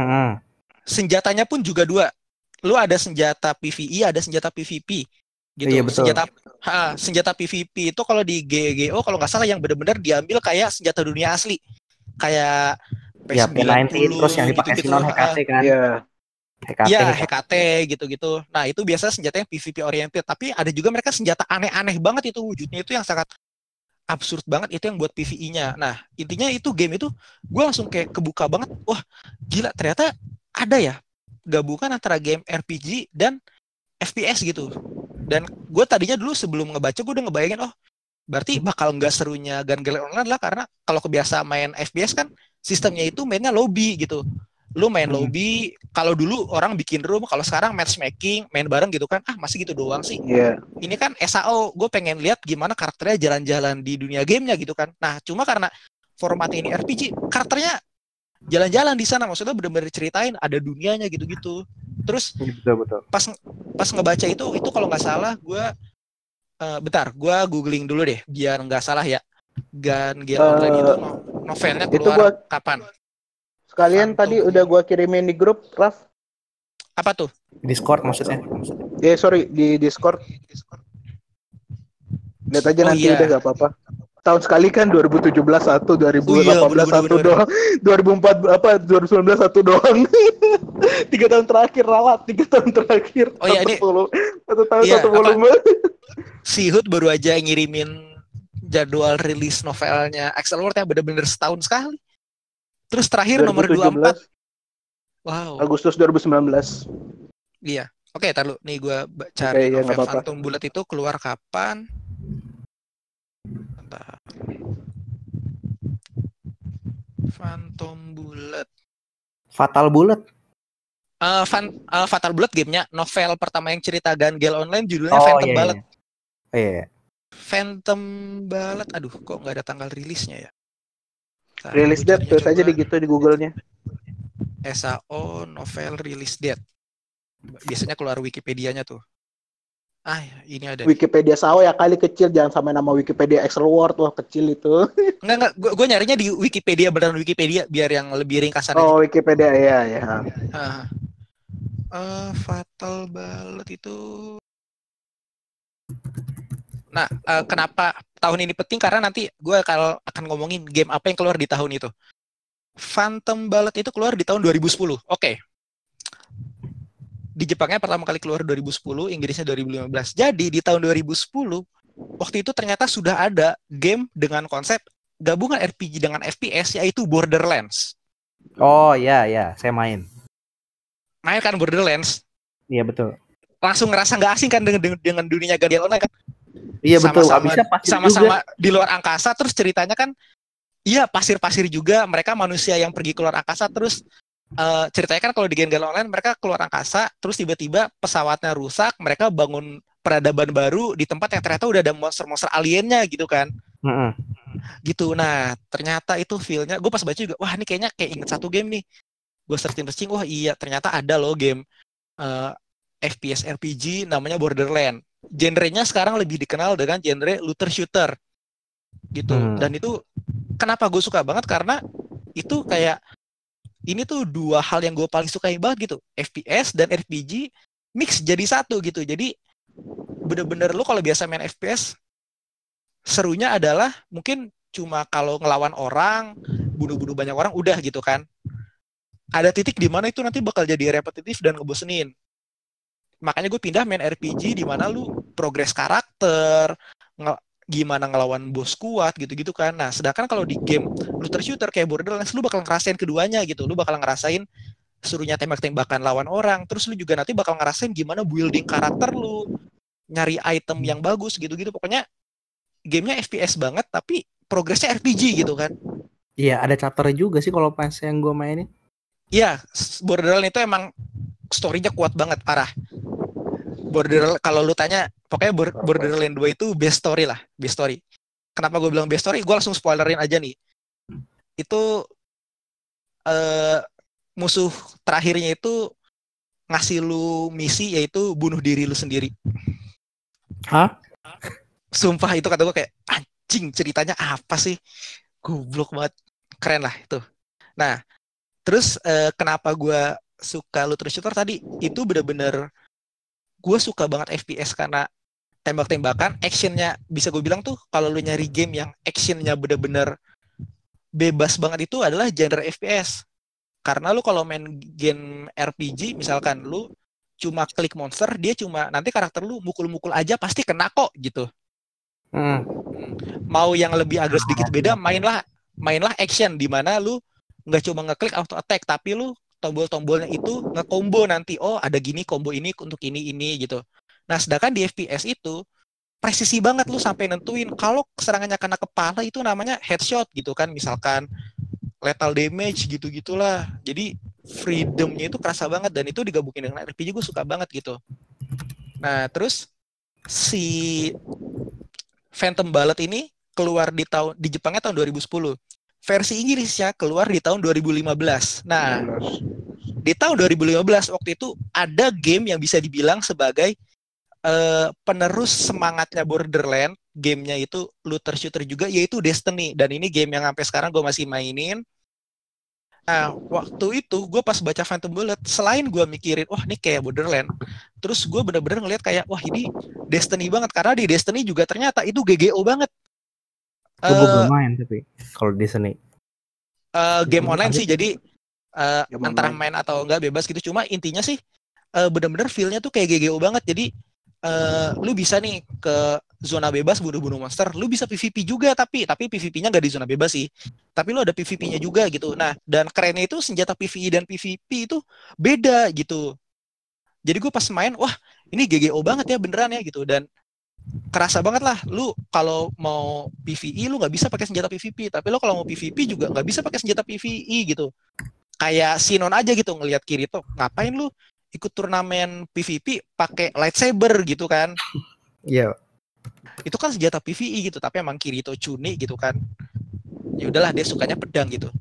Mm-mm. Senjatanya pun juga dua. Lu ada senjata PvE, ada senjata PvP. Gitu. Iya, betul. Senjata ha, senjata PvP itu kalau di GGO kalau nggak salah yang benar-benar diambil kayak senjata dunia asli. Kayak Ya P90 terus yang dipakai gitu-gitu. Sinon HKT kan. Iya. HKT. Iya, HKT. Gitu-gitu. Nah, itu biasa senjata yang PvP oriented, tapi ada juga mereka senjata aneh-aneh banget itu wujudnya itu yang sangat absurd banget itu yang buat PvE-nya. Nah, intinya itu game itu gue langsung kayak kebuka banget. Wah, gila ternyata ada ya gabungan antara game RPG dan FPS gitu. Dan gue tadinya dulu sebelum ngebaca gue udah ngebayangin oh berarti bakal nggak serunya Gun Online lah karena kalau kebiasa main FPS kan sistemnya itu mainnya lobby gitu. Lu main Hmm. lobby, kalau dulu orang bikin room, kalau sekarang matchmaking, main bareng gitu kan, ah masih gitu doang sih Iya. ini kan SAO gue pengen lihat gimana karakternya jalan-jalan di dunia gamenya gitu kan nah cuma karena format ini RPG karakternya jalan-jalan di sana maksudnya bener-bener ceritain ada dunianya gitu-gitu terus Iya, Betul betul. pas pas ngebaca itu itu kalau nggak salah gue eh, bentar gue googling dulu deh biar nggak salah ya Gun Gale Eh, Online itu no- novelnya itu keluar gua- kapan Sekalian Phantom. tadi udah gua kirimin di grup, Raf. apa tuh Discord maksudnya. Ya sorry di Discord. Lihat aja Oh, nanti iya. udah gak apa-apa. Tahun sekali kan 2017 satu, 2018 Oh iya, bener, satu bener, doang, 2004 apa 2019 satu doang. tiga tahun terakhir ralat, tiga tahun terakhir. Oh iya, satu ini- satu tahun Iya, satu volume. si Hood baru aja ngirimin jadwal rilis novelnya Axel World yang bener-bener setahun sekali terus terakhir nomor 24 2017 wow Agustus 2019. Iya. Oke, tar lu. Nih gua ba- cari Oke, iya, novel apa-apa. Phantom Bullet itu keluar kapan? Bentar. Phantom Bullet. Fatal Bullet. Eh, Fan- eh, Fatal Bullet gamenya novel pertama yang cerita Gun Gale Online judulnya Oh Phantom iya. Bullet. iya. Oh, iya. Phantom Bullet. Aduh, kok nggak ada tanggal rilisnya ya? Rilis gua date tulis aja di gitu di Google-nya. SAO novel release date. Biasanya keluar Wikipedia-nya tuh. Ah, ini ada. Wikipedia Sao ya kali kecil jangan sampai nama Wikipedia Excel Word wah kecil itu. Enggak enggak, gue gue nyarinya di Wikipedia beneran Wikipedia biar yang lebih ringkasan aja. Oh Wikipedia ya ya. Ah. Eh, Fatal Bullet itu Nah, eh, kenapa tahun ini penting? Karena nanti gue kalau akan ngomongin game apa yang keluar di tahun itu. Phantom Bullet itu keluar di tahun 2010. Oke. Di Jepangnya pertama kali keluar 2010, Inggrisnya 2015. Jadi di tahun 2010, waktu itu ternyata sudah ada game dengan konsep gabungan RPG dengan FPS yaitu Borderlands. Oh iya iya, saya main. Main kan Borderlands, Iya betul. langsung ngerasa nggak asing kan dengan, dengan, dunia game online kan? Iya betul. Sama-sama- Abisnya pasti juga. sama-sama di luar angkasa terus ceritanya kan iya pasir-pasir juga mereka manusia yang pergi keluar angkasa terus eh, ceritanya kan kalau di game online mereka keluar angkasa terus tiba-tiba pesawatnya rusak mereka bangun peradaban baru di tempat yang ternyata udah ada monster-monster aliennya gitu kan Mm-mm. gitu nah ternyata itu feelnya gue pas baca juga wah ini kayaknya kayak inget satu game nih gue searching searching wah iya ternyata ada loh game eh, FPS RPG namanya Borderland genrenya sekarang lebih dikenal dengan genre looter shooter. Gitu. Hmm. dan itu kenapa gue suka banget? Karena itu kayak ini tuh dua hal yang gue paling sukai banget gitu. FPS dan RPG mix jadi satu gitu. Jadi bener-bener lu kalau biasa main FPS serunya adalah mungkin cuma kalau ngelawan orang bunuh-bunuh banyak orang udah gitu kan. Ada titik di mana itu nanti bakal jadi repetitif dan ngebosenin makanya gue pindah main RPG di mana lu progres karakter nge- gimana ngelawan bos kuat gitu-gitu kan. Nah sedangkan kalau di game looter shooter kayak Borderlands lu bakal ngerasain keduanya gitu. Lu bakal ngerasain suruhnya tembak-tembakan lawan orang. Terus lu juga nanti bakal ngerasain gimana building karakter lu nyari item yang bagus gitu-gitu. Pokoknya gamenya FPS banget tapi progresnya RPG gitu kan. Iya ada chapter juga sih kalau pas yang gue mainin. Iya, Borderlands itu emang story-nya kuat banget, parah. Borderlands kalau lu tanya, pokoknya Bor- Borderlands 2 itu best story lah, best story. Kenapa gue bilang best story? Gue langsung spoilerin aja nih. Itu eh musuh terakhirnya itu ngasih lu misi yaitu bunuh diri lu sendiri. Hah? Sumpah itu kata gue kayak anjing ceritanya apa sih? Goblok banget. Keren lah itu. Nah, terus eh, kenapa gue suka looter shooter tadi? Itu bener-bener gue suka banget FPS karena tembak-tembakan, actionnya bisa gue bilang tuh kalau lu nyari game yang actionnya bener-bener bebas banget itu adalah genre FPS. Karena lu kalau main game RPG, misalkan lu cuma klik monster, dia cuma nanti karakter lu mukul-mukul aja pasti kena kok gitu Mm. mau yang lebih agak sedikit beda mainlah mainlah action di mana lu nggak cuma ngeklik auto attack tapi lu tombol-tombolnya itu ngekombo nanti oh ada gini combo ini untuk ini ini gitu. Nah sedangkan di FPS itu presisi banget lu sampai nentuin kalau serangannya kena kepala itu namanya headshot gitu kan misalkan lethal damage gitu gitulah jadi freedomnya itu kerasa banget dan itu digabungin dengan RPG gue suka banget gitu. Nah terus si Phantom Bullet ini keluar di tahun di Jepangnya tahun 2010. Versi Inggrisnya keluar di tahun 2015. Nah, di tahun 2015 waktu itu ada game yang bisa dibilang sebagai eh, penerus semangatnya Borderland. Gamenya itu looter shooter juga, yaitu Destiny. Dan ini game yang sampai sekarang gue masih mainin. Nah, waktu itu gue pas baca Phantom Bullet, selain gue mikirin, wah ini kayak Borderland, terus gue bener-bener ngeliat kayak, wah ini Destiny banget. Karena di Destiny juga ternyata itu GGO banget. Gue Eh, belum main tapi kalau di sini. eh, game online sih jadi eh, Game antara online. main atau enggak bebas gitu. Cuma intinya sih eh, bener-bener feel-nya tuh kayak GGO banget. Jadi eh, lu bisa nih ke zona bebas bunuh-bunuh monster lu bisa PVP juga tapi tapi PVP-nya nggak di zona bebas sih. Tapi lu ada PVP-nya juga gitu. Nah dan kerennya itu senjata PvE dan PVP itu beda gitu. Jadi gue pas main wah ini GGO banget ya beneran ya gitu. Dan kerasa banget lah lu kalau mau PvE lu nggak bisa pakai senjata PvP tapi lu kalau mau PvP juga nggak bisa pakai senjata PvE gitu. Kayak Sinon aja gitu ngelihat Kirito ngapain lu ikut turnamen PvP pakai lightsaber? gitu kan. Iya. itu kan senjata PvE gitu tapi emang Kirito cuni gitu kan. Ya udahlah dia sukanya pedang gitu.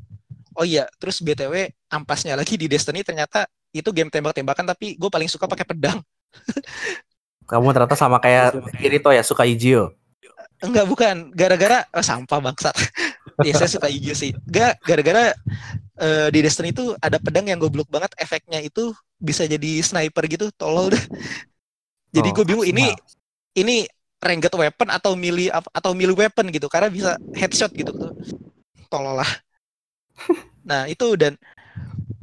Oh iya terus btw ampasnya lagi di Destiny ternyata itu game tembak-tembakan tapi gue paling suka pakai pedang Kamu ternyata sama kayak Kirito ya suka Ijio. Enggak bukan, gara-gara oh, sampah bangsat. ya saya suka hijau sih. Enggak, gara-gara uh, di Destiny itu ada pedang yang goblok banget efeknya itu bisa jadi sniper gitu, tolol deh. Jadi oh, gue bingung ini ini ranged weapon atau melee atau melee weapon gitu karena bisa headshot gitu tuh. Tolol lah. Nah, itu dan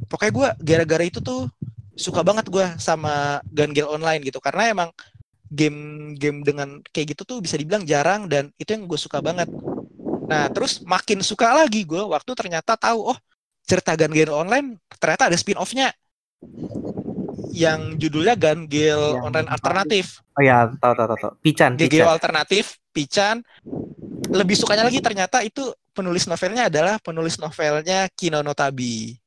pokoknya gue gara-gara itu tuh suka banget gue sama Gun Online gitu karena emang game-game dengan kayak gitu tuh bisa dibilang jarang dan itu yang gue suka banget. Nah terus makin suka lagi gue waktu ternyata tahu oh cerita Gun Gale Online ternyata ada spin-offnya yang judulnya Gun Gale Online Alternatif. Oh ya tahu tahu tahu. Pican. Gun Gale Alternatif, Pican. Lebih sukanya lagi ternyata itu penulis novelnya adalah penulis novelnya Kino Notabi.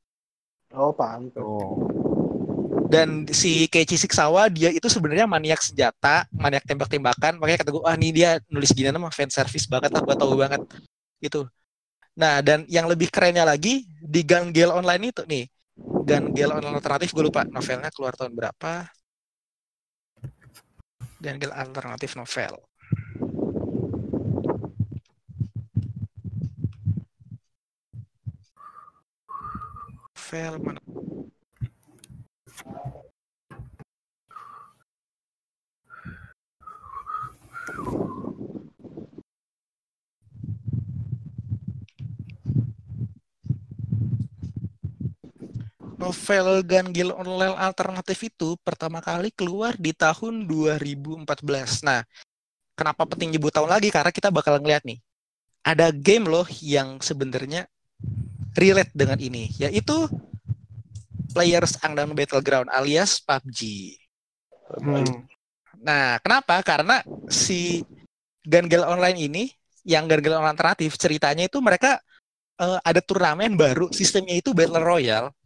Oh. Oh dan si Keiichi Siksawa dia itu sebenarnya maniak senjata, maniak tembak-tembakan. Makanya kata gue, ah ini dia nulis gini nama fan service banget lah, gue tahu banget. Gitu. Nah, dan yang lebih kerennya lagi di Gun Gale Online itu nih. Gun Gale Online alternatif gue lupa novelnya keluar tahun berapa. Gun Gale alternatif novel. Novel mana? Novel Gil Online alternatif itu pertama kali keluar di tahun 2014. Nah, kenapa penting nyebut tahun lagi? Karena kita bakal ngeliat nih. Ada game loh yang sebenarnya relate dengan ini, yaitu Players Unknown Battleground alias PUBG. Hmm. Nah, kenapa? Karena si Gil Online ini, yang Gil Online alternatif, ceritanya itu mereka uh, ada turnamen baru, sistemnya itu Battle Royale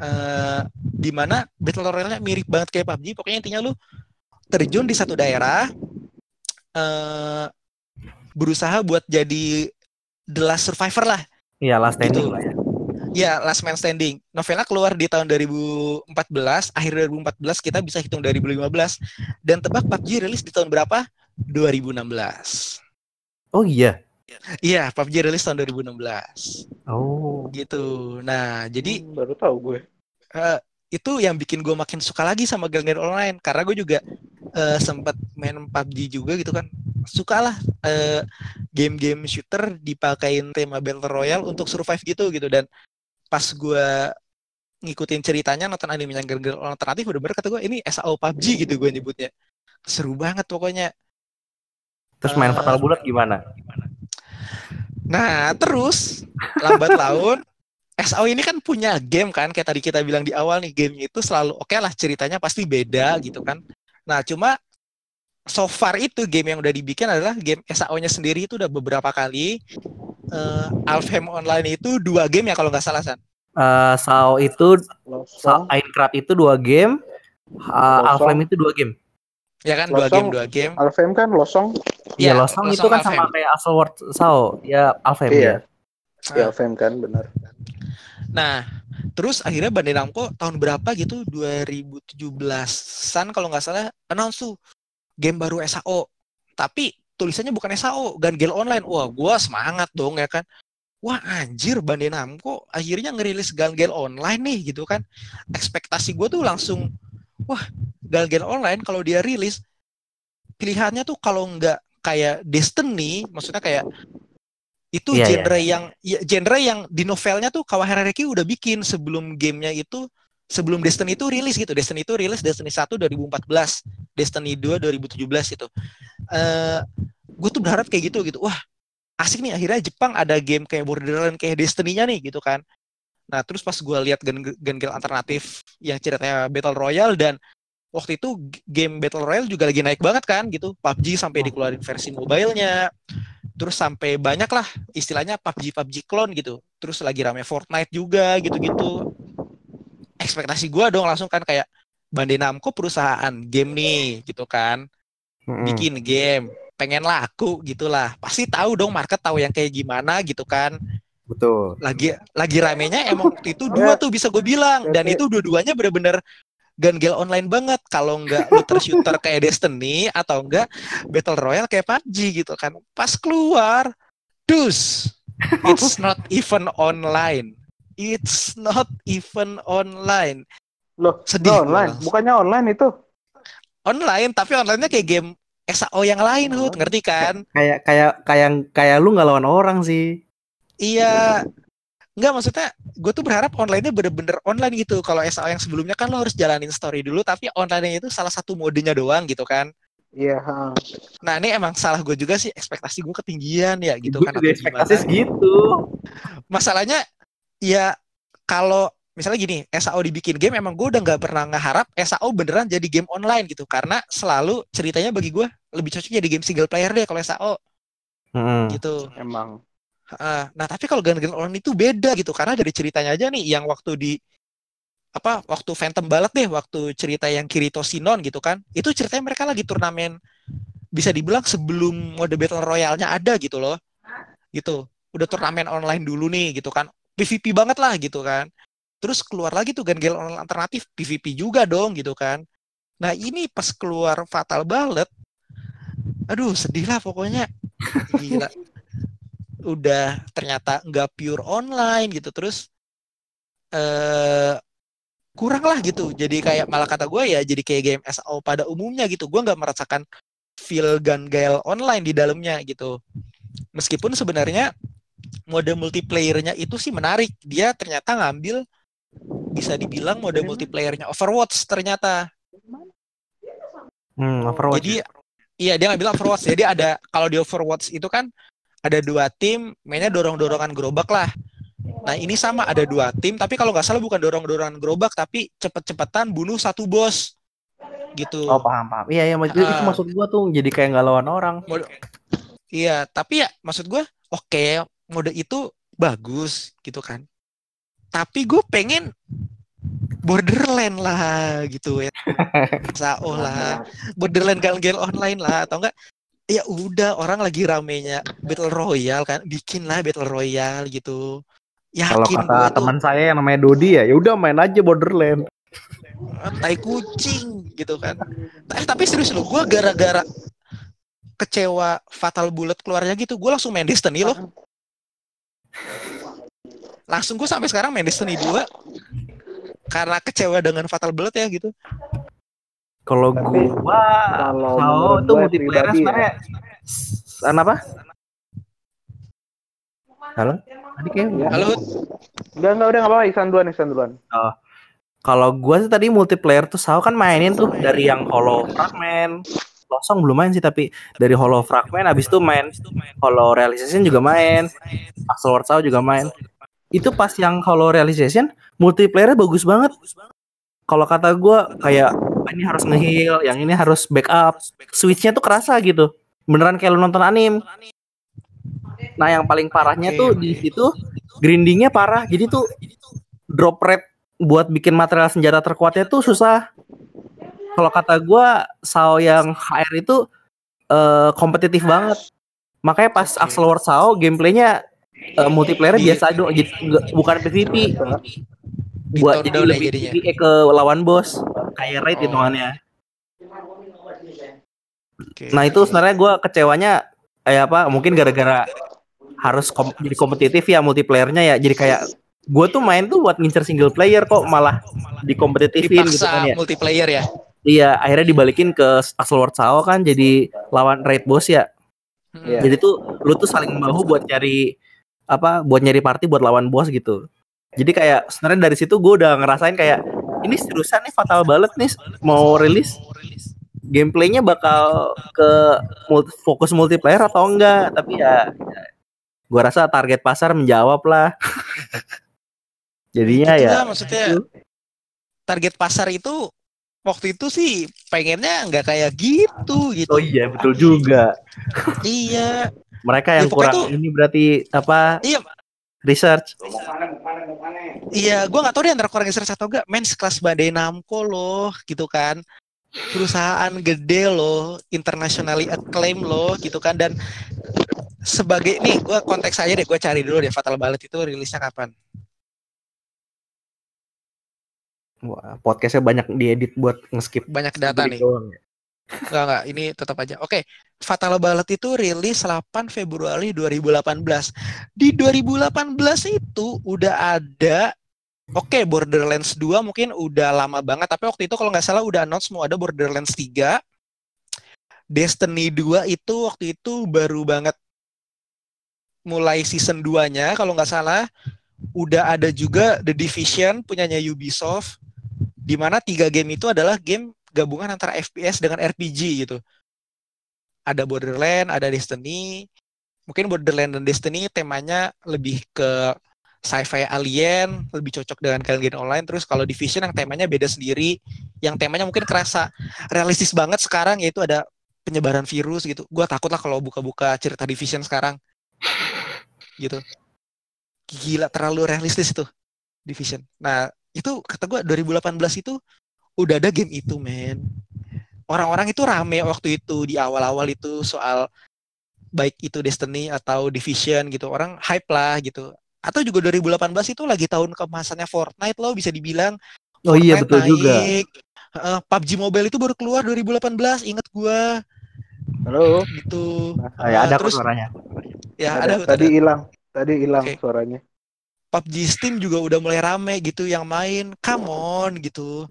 uh, di mana battle royale-nya mirip banget kayak PUBG. Pokoknya intinya lu terjun di satu daerah uh, berusaha buat jadi the last survivor lah. Iya, last standing gitu. lah ya. Iya, last man standing. Novelnya keluar di tahun 2014, akhir 2014 kita bisa hitung 2015 dan tebak PUBG rilis di tahun berapa? 2016. Oh iya. Iya, PUBG rilis tahun 2016. Oh. Gitu. Nah, jadi hmm, baru tahu gue. Uh, itu yang bikin gue makin suka lagi sama Gang Online karena gue juga uh, sempat main PUBG juga gitu kan. Sukalah uh, game-game shooter dipakein tema Battle Royale untuk survive gitu gitu dan pas gue ngikutin ceritanya nonton anime yang Gang Online alternatif udah bener kata gue ini SAO PUBG gitu gue nyebutnya. Seru banget pokoknya. Terus main uh, Fatal Bullet gimana? Nah, terus lambat laun SAO ini kan punya game kan kayak tadi kita bilang di awal nih game itu selalu oke okay lah ceritanya pasti beda gitu kan. Nah, cuma so far itu game yang udah dibikin adalah game SAO-nya sendiri itu udah beberapa kali uh, Alfheim Online itu dua game ya kalau nggak salah San. Uh, SAO itu SAO Aincrad itu dua game, uh, Alfheim itu dua game. Ya kan dua game dua game. Alfheim kan Losong. Iya, ya, Losong, itu kan Alfheim. sama kayak Assault Sao. Ya Alfheim iya. ya. Iya, Alfheim kan benar. Nah, terus akhirnya Bandai Namco tahun berapa gitu 2017-an kalau nggak salah announce tuh game baru SAO. Tapi tulisannya bukan SAO, Gun Gale Online. Wah, gua semangat dong ya kan. Wah anjir Bandai Namco akhirnya ngerilis Gun Gale Online nih gitu kan. Ekspektasi gue tuh langsung wah Galgen Online kalau dia rilis pilihannya tuh kalau nggak kayak Destiny, maksudnya kayak itu yeah, genre yeah. yang ya, genre yang di novelnya tuh Kawaharareki udah bikin sebelum gamenya itu sebelum Destiny itu rilis gitu. Destiny itu rilis Destiny 1 2014, Destiny 2 2017 itu. Uh, gue tuh berharap kayak gitu gitu. Wah, asik nih akhirnya Jepang ada game kayak Borderlands kayak Destiny-nya nih gitu kan. Nah, terus pas gue lihat gen-gen alternatif yang ceritanya Battle Royale dan waktu itu game Battle Royale juga lagi naik banget kan gitu. PUBG sampai dikeluarin versi mobilenya. Terus sampai banyak lah istilahnya PUBG PUBG clone gitu. Terus lagi rame Fortnite juga gitu-gitu. Ekspektasi gue dong langsung kan kayak Bandai Namco perusahaan game nih gitu kan. Bikin game, pengen laku gitulah. Pasti tahu dong market tahu yang kayak gimana gitu kan. Betul. Lagi lagi ramenya emang waktu itu dua tuh bisa gue bilang dan itu dua-duanya bener-bener gale online banget kalau nggak looter shooter kayak Destiny atau enggak battle royale kayak PUBG gitu kan pas keluar dus it's not even online it's not even online Loh, Sedih online. langsung. Bukannya online itu. online tapi onlinenya kayak game SAO yang lain Hud, ngerti kan Kayak kayak kayak kayak lu nggak lawan orang sih. Iya, nggak maksudnya gue tuh berharap online-nya bener-bener online gitu. Kalau SAO yang sebelumnya kan lo harus jalanin story dulu, tapi online-nya itu salah satu modenya doang gitu kan. Iya, ha. Nah ini emang salah gue juga sih, ekspektasi gue ketinggian ya gitu Gua kan. atau ekspektasi segitu. Masalahnya ya kalau misalnya gini, SAO dibikin game, emang gue udah nggak pernah ngeharap SAO beneran jadi game online gitu. Karena selalu ceritanya bagi gue lebih cocok jadi game single player deh kalau SAO Hmm. gitu. emang. Nah tapi kalau gun-gun online itu beda gitu karena dari ceritanya aja nih yang waktu di apa waktu Phantom Ballad deh waktu cerita yang Kirito Sinon gitu kan itu ceritanya mereka lagi turnamen bisa dibilang sebelum mode battle royale-nya ada gitu loh. Gitu. Udah turnamen online dulu nih gitu kan. PVP banget lah gitu kan. Terus keluar lagi tuh gun-gun online alternatif PVP juga dong gitu kan. Nah ini pas keluar Fatal Ballad aduh sedih lah pokoknya. Gila udah ternyata nggak pure online gitu terus eh kurang lah gitu. Jadi kayak malah kata gue ya jadi kayak game SAO pada umumnya gitu. Gue nggak merasakan feel gun gale online di dalamnya gitu. Meskipun sebenarnya mode multiplayernya itu sih menarik. Dia ternyata ngambil bisa dibilang mode multiplayernya Overwatch ternyata. Hmm, Overwatch. jadi iya dia ngambil Overwatch. Jadi ada kalau di Overwatch itu kan ada dua tim mainnya dorong-dorongan gerobak lah. Nah ini sama ada dua tim tapi kalau nggak salah bukan dorong-dorongan gerobak tapi cepet-cepetan bunuh satu bos gitu. Oh paham paham. Iya iya maksud itu Ah. maksud gua tuh jadi kayak nggak lawan orang. Mode- Iya tapi ya maksud gue oke mode itu bagus gitu kan. Tapi gue pengen Borderland lah gitu ya. Sao lah. Borderland Gun Gale online lah atau enggak ya udah orang lagi ramenya Battle Royale kan bikin lah Battle Royale gitu. Kalau Yakin kata gue itu teman saya yang namanya Dodi ya, ya udah main aja Borderland. tai kucing gitu kan. Eh, tapi serius loh, gue gara-gara kecewa Fatal Bullet keluarnya gitu, gue langsung main Destiny loh. Langsung gue sampai sekarang main Destiny 2 karena kecewa dengan Fatal Bullet ya gitu. Kalau gua kalau menurut itu gue multiplayer ya. sebenarnya s- apa? Halo? Tadi kayak Ya. Halo, Hud. Enggak, enggak, udah enggak apa-apa. Isan duluan, Isan duluan. Kalau gua sih tadi multiplayer tuh Sao kan mainin tuh dari yang Hollow Fragment. Losong belum main sih tapi dari Hollow Fragment abis itu main Hollow Realization juga main. Axel Sao juga main. Itu pas yang Hollow Realization multiplayernya bagus banget. Kalau kata gua kayak "Ah, ini harus ngeheal, yang ini harus backup. Switchnya tuh kerasa gitu. Beneran kayak lu nonton anim. Nah, yang paling parahnya tuh di situ grindingnya parah. Jadi tuh drop rate buat bikin material senjata terkuatnya tuh susah. Kalau kata gua Sao yang HR itu eh, kompetitif banget. Makanya pas Oke. Axel Ward Sao gameplaynya eh, multiplayer Di- biasa doang, gitu, bukan PVP. Di Buat jadi lebih jadinya. Ke lawan bos, kayak raid Oh. hitungannya. Oke. Nah itu sebenarnya gua kecewanya kayak apa? Mungkin gara-gara harus kom- jadi kompetitif ya multiplayernya ya. Jadi kayak gue tuh main tuh buat ngincer single player kok malah dikompetitifin gitu kan ya. multiplayer ya. Iya, akhirnya dibalikin ke Axel Ward Sao kan jadi lawan raid boss ya. Hmm. Jadi tuh lu tuh saling bahu buat nyari apa? Buat nyari party buat lawan bos gitu. Jadi kayak sebenarnya dari situ gue udah ngerasain kayak ini seriusan nih fatal banget nih mau rilis. Gameplaynya bakal ke multi- fokus multiplayer atau enggak? Tapi ya, ya gue rasa target pasar menjawab lah. Jadinya ya maksudnya. target pasar itu waktu itu sih pengennya nggak kayak gitu gitu. oh iya betul juga. Iya, mereka yang Ya, kurang tuh- ini berarti apa? Iya, research iya. Gue nggak tahu deh antara kurang research atau enggak. Men sekelas Bandai Namco loh, gitu kan. Perusahaan gede loh, internationally acclaim loh, gitu kan. Dan sebagai nih, gue konteks aja deh. Gue cari dulu deh Fatal Bullet itu rilisnya kapan. Wah, podcastnya banyak diedit buat nge-skip banyak data nih. doang ya. Enggak, enggak. Ini tetap aja. Oke. Fatal Bullet itu rilis 8 Februari 2018. Di 2018 itu udah ada Oke, Borderlands 2 mungkin udah lama banget, tapi waktu itu kalau nggak salah udah announce mau ada Borderlands 3. Destiny 2 itu waktu itu baru banget mulai season 2-nya kalau nggak salah. Udah ada juga The Division punyanya Ubisoft di mana tiga game itu adalah game gabungan antara FPS dengan RPG gitu. Ada Borderland, ada Destiny. Mungkin Borderland dan Destiny temanya lebih ke sci-fi alien, lebih cocok dengan kalian online. Terus kalau Division yang temanya beda sendiri, yang temanya mungkin kerasa realistis banget sekarang yaitu ada penyebaran virus gitu. Gua takut lah kalau buka-buka cerita Division sekarang. Gitu. Gila terlalu realistis itu Division. Nah, itu kata gua 2018 itu udah ada game itu, men. Orang-orang itu rame waktu itu di awal-awal itu soal baik itu Destiny atau Division gitu. Orang hype lah gitu. Atau juga 2018 itu lagi tahun kemasannya Fortnite loh bisa dibilang. Oh iya Fortnite betul juga. naik. Heeh, PUBG Mobile itu baru keluar 2018, inget gua Halo. gitu. Ah, ya, ada kok terus suaranya. ya Ada. ada, Tadi hilang. Tadi hilang Oke. suaranya. PUBG Steam juga udah mulai rame gitu yang main. Come on gitu.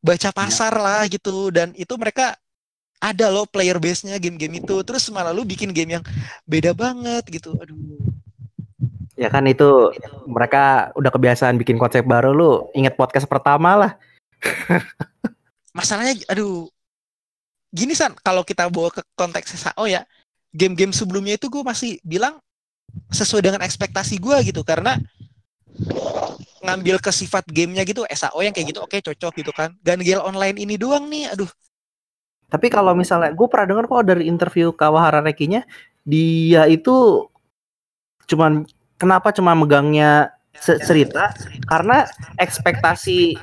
Baca pasar lah gitu dan itu mereka ada loh player base-nya game-game itu. Terus malah lu bikin game yang beda banget gitu. Aduh. Ya kan itu mereka udah kebiasaan bikin konsep baru lu. Ingat podcast pertama lah. Masalahnya aduh. Gini San, kalau kita bawa ke konteks SAO ya, game-game sebelumnya itu gue masih bilang sesuai dengan ekspektasi gue gitu karena ngambil ke sifat gamenya gitu SAO yang kayak gitu oke cocok gitu kan Gangel online ini doang nih aduh Tapi kalau misalnya gue pernah dengar kok dari interview Kawahara Rekinya dia itu cuman kenapa cuma megangnya cerita karena ekspektasi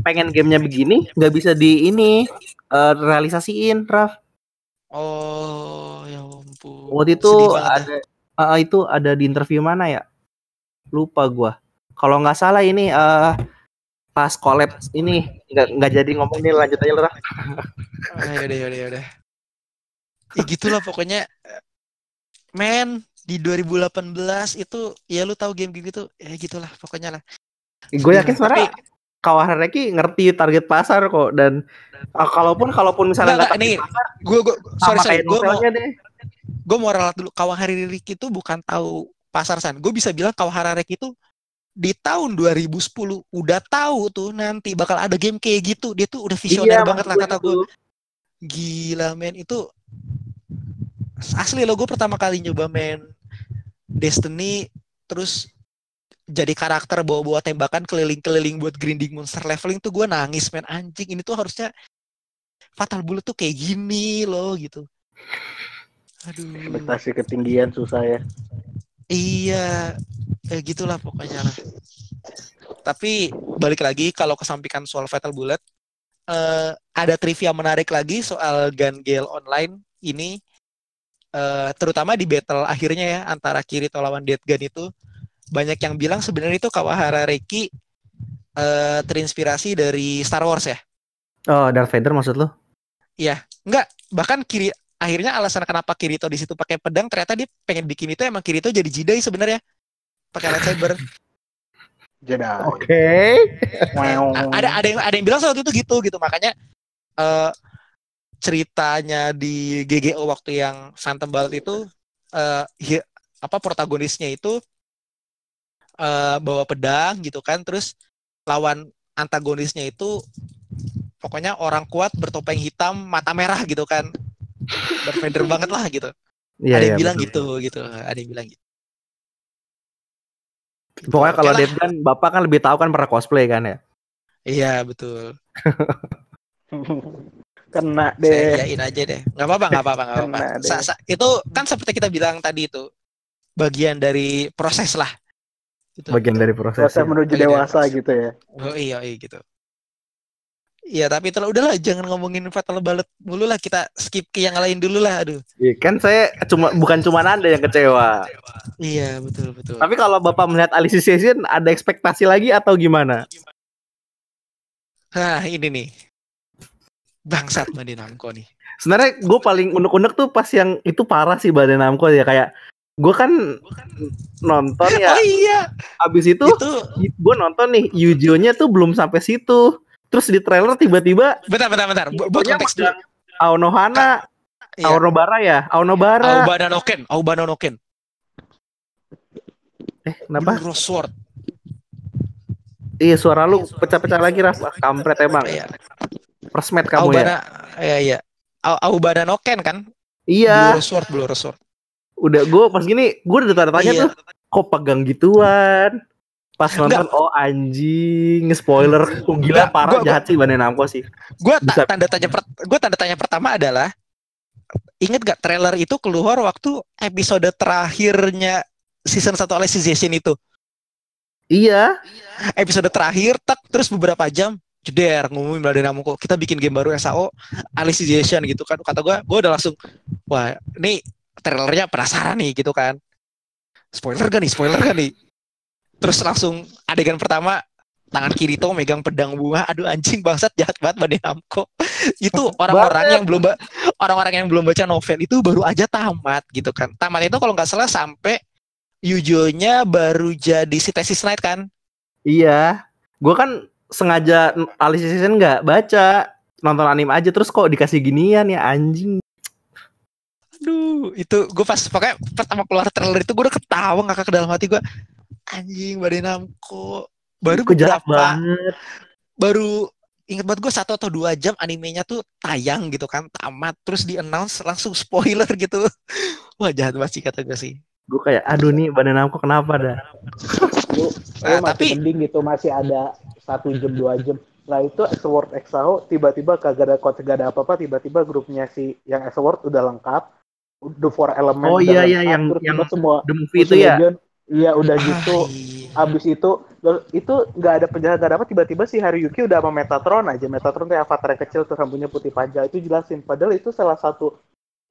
pengen gamenya begini nggak bisa di ini eh, realisasiin Raf. oh ya ampun Waktu itu ya. ada eh, itu ada di interview mana ya? Lupa gua. Kalau nggak salah ini eh pas collab ini nggak nggak jadi ngomong nih lanjut aja Raf. Ah, yaudah yaudah yaudah ya gitulah pokoknya men di 2018 itu ya lu tahu game-game gitu ya gitulah pokoknya lah Gue yakin lah. sebenarnya Tapi- Reki ngerti target pasar kok dan ah, kalaupun kalaupun misalnya nggak pasar gue gue sorry sorry gue mau gue mau ralat dulu Kawahara Riki itu bukan tahu pasar san gue bisa bilang Kawahara Riki itu di tahun 2010 udah tahu tuh nanti bakal ada game kayak gitu. Dia tuh udah visioner Iya, banget lah kata gue gue itu. gila men itu asli lo gue pertama kali nyoba main Destiny terus jadi karakter bawa-bawa tembakan keliling-keliling buat grinding monster leveling tuh gue nangis men. Anjing ini tuh harusnya Fatal Bullet tuh kayak gini loh gitu. Aduh. Ekspektasi ketinggian susah ya. Iya, eh, gitulah pokoknya lah. Tapi balik lagi kalau kesampingkan soal Fatal Bullet, eh, ada trivia menarik lagi soal Gun Gale Online ini, eh, terutama di battle akhirnya ya antara Kirito lawan Dead Gun itu banyak yang bilang sebenarnya itu Kawahara Reiki eh, terinspirasi dari Star Wars ya. Oh, Darth Vader maksud lu? Enggak, bahkan kiri akhirnya alasan kenapa Kirito di situ pakai pedang ternyata dia pengen bikin itu emang Kirito jadi Jedi sebenarnya pakai lightsaber. Jedi. Oke. Wow. A- ada ada yang ada yang bilang waktu itu gitu gitu makanya eh ceritanya di GGO waktu yang Phantom Bullet itu eh hi- apa protagonisnya itu eh bawa pedang gitu kan terus lawan antagonisnya itu pokoknya orang kuat bertopeng hitam mata merah gitu kan Darth Vader banget lah gitu Iya, ada iya, yang bilang betul. gitu gitu ada yang bilang gitu Pokoknya kalau. Dead Gun, Bapak kan lebih tahu kan pernah cosplay kan ya? iya betul Kena saya deh. iyain aja deh nggak apa-apa nggak apa-apa nggak apa-apa. Sa- sa- itu kan seperti kita bilang tadi itu bagian dari proses lah Gitu. Bagian dari Proses prosesnya. menuju Bagian dari dewasa proses. gitu ya. oh iya iya gitu Iya tapi itulah udahlah jangan ngomongin Fatal Bullet mulu lah kita skip ke yang lain dulu lah aduh Iya, kan saya cuma bukan cuma Anda yang kecewa. iya betul betul Tapi kalau Bapak melihat Alice Season ada ekspektasi lagi atau gimana? Nah, ini nih. Bangsat Bandai Namco nih. Sebenarnya gue paling unek-unek tuh pas yang itu parah sih Bandai Namco ya kayak gue kan nonton ya Oh iya, abis itu itu gue nonton nih Yujo-nya tuh belum sampai situ terus di trailer tiba-tiba bentar bentar bentar. Bu- Buat konteks dulu. Aonohana Iya. Aonobara ya Aonobara Aubana Noken, Aubana Noken. eh kenapa Blue Rose Sword. iya suara lu pecah-pecah lagi Raf kampret emang Iya. persmet kamu ya Aubana, iya iya. Au- Aubana Noken kan? iya Blue Rose Sword, Blue Rose Sword. udah gue pas gini gue udah tanya-tanya Iya. tuh kok pegang gituan pas Enggak. nonton oh anjing spoiler. Oh, gila Enggak, parah gua- jahat sih Bandai Namco sih. Gue Bisa- tanda tanya per, gua tanda tanya pertama adalah inget gak trailer itu keluar waktu episode terakhirnya season 1 Alicization itu. iya. Episode terakhir tak terus beberapa jam jeder ngumumin Bandai Namco kita bikin game baru SAO Alicization gitu kan. Kata gua gua udah langsung wah ini trailernya penasaran nih gitu kan. Spoiler gak nih? Spoiler gak nih terus langsung adegan pertama tangan kiri tuh megang pedang bunga. Aduh anjing bangsat jahat banget Bandai Namco itu orang-orang yang belum orang-orang yang belum baca novel itu baru aja tamat gitu kan. Tamat itu kalau nggak salah sampai Yujo-nya baru jadi si tesis night kan? Iya. Gue kan sengaja Alice Season nggak baca. Nonton anime aja terus kok dikasih ginian ya anjing. Aduh, itu gue pas pokoknya pertama keluar trailer itu gue udah ketawa ngakak ke dalam hati gue. Anjing, Bandai Namco. Baru jahat beberapa, banget baru inget banget gue satu atau dua jam animenya tuh tayang gitu kan, tamat, terus di announce langsung spoiler gitu. Wah jahat banget sih kata gue sih. gue kayak aduh nih Bandai Namco kenapa dah lu, Nah, lu tapi- mending gitu masih ada satu jam dua jam lah itu Sword Exao tiba-tiba kagak ada kode kagak ada apa-apa tiba-tiba grupnya si yang Sword udah lengkap udah four element Oh, iya, iya, lengkap, yang- yang semua the movie itu ya iya udah gitu. Ah, abis itu itu nggak ada penjahat nggak ada apa tiba-tiba si Haryuki udah sama Metatron aja. Metatron tuh avatar yang kecil tuh rambutnya putih panjang. Itu jelasin. Padahal itu salah satu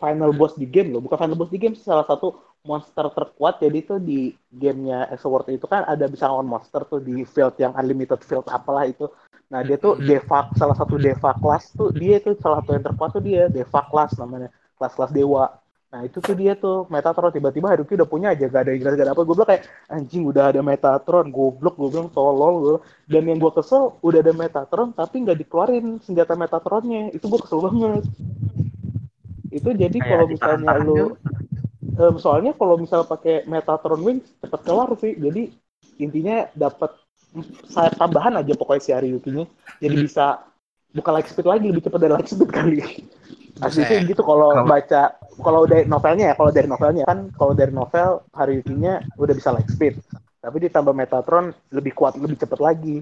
final boss di game loh. Bukan final boss di game sih salah satu monster terkuat. Jadi tuh di gamenya Sword itu kan ada bisa lawan monster tuh di field yang unlimited field apalah itu. Nah dia tuh deva salah satu deva kelas tuh dia tuh salah satu yang terkuat tuh dia. Deva kelas namanya. Kelas-kelas dewa Nah itu tuh dia tuh Metatron tiba-tiba Haruki udah punya aja gak ada yang jelas gak ada apa. Gue bilang kayak anjing udah ada Metatron goblok gue bilang tolol gue dan yang gue kesel udah ada Metatron tapi nggak dikeluarin senjata Metatronnya. Itu gue kesel banget. Itu jadi kalau misalnya lu em, soalnya kalau misal pakai Metatron Wings cepet kelar sih. Jadi intinya dapat sayap tambahan aja pokoknya si Haryuki-nya jadi bisa bukan light speed lagi lebih cepat dari light speed kali Asli sih gitu kalau baca kalau dari novelnya ya kalau dari novelnya kan kalau dari novel Haryuki-nya udah bisa light speed. Tapi ditambah Metatron lebih kuat lebih cepat lagi.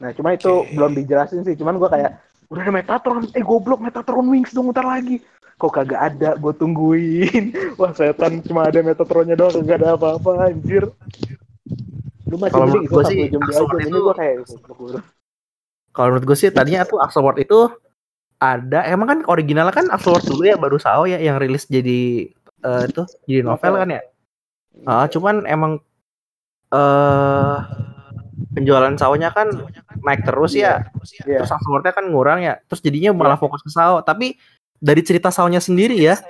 Nah cuma itu Oke. belum dijelasin sih. Cuman gua kayak udah ada Metatron. Eh goblok Metatron Wings dong ntar lagi. Kok kagak ada? Gue tungguin. Wah setan cuma ada Metatronnya doang kagak ada apa-apa anjir. Lu masih Kalau menurut itu gua satu sih, Axelord jam ini itu- gue kayak gua. kalau menurut gue sih tadinya tuh Axelord itu ada emang kan originalnya kan Axelord dulu ya baru Sao ya yang rilis jadi eh, itu jadi novel kan ya? Ah, cuman emang eh penjualan Sao-nya kan naik terus ya. Iya. terus Axelord-nya kan ngurang ya terus jadinya malah fokus ke Sao. Tapi dari cerita Sao-nya sendiri ya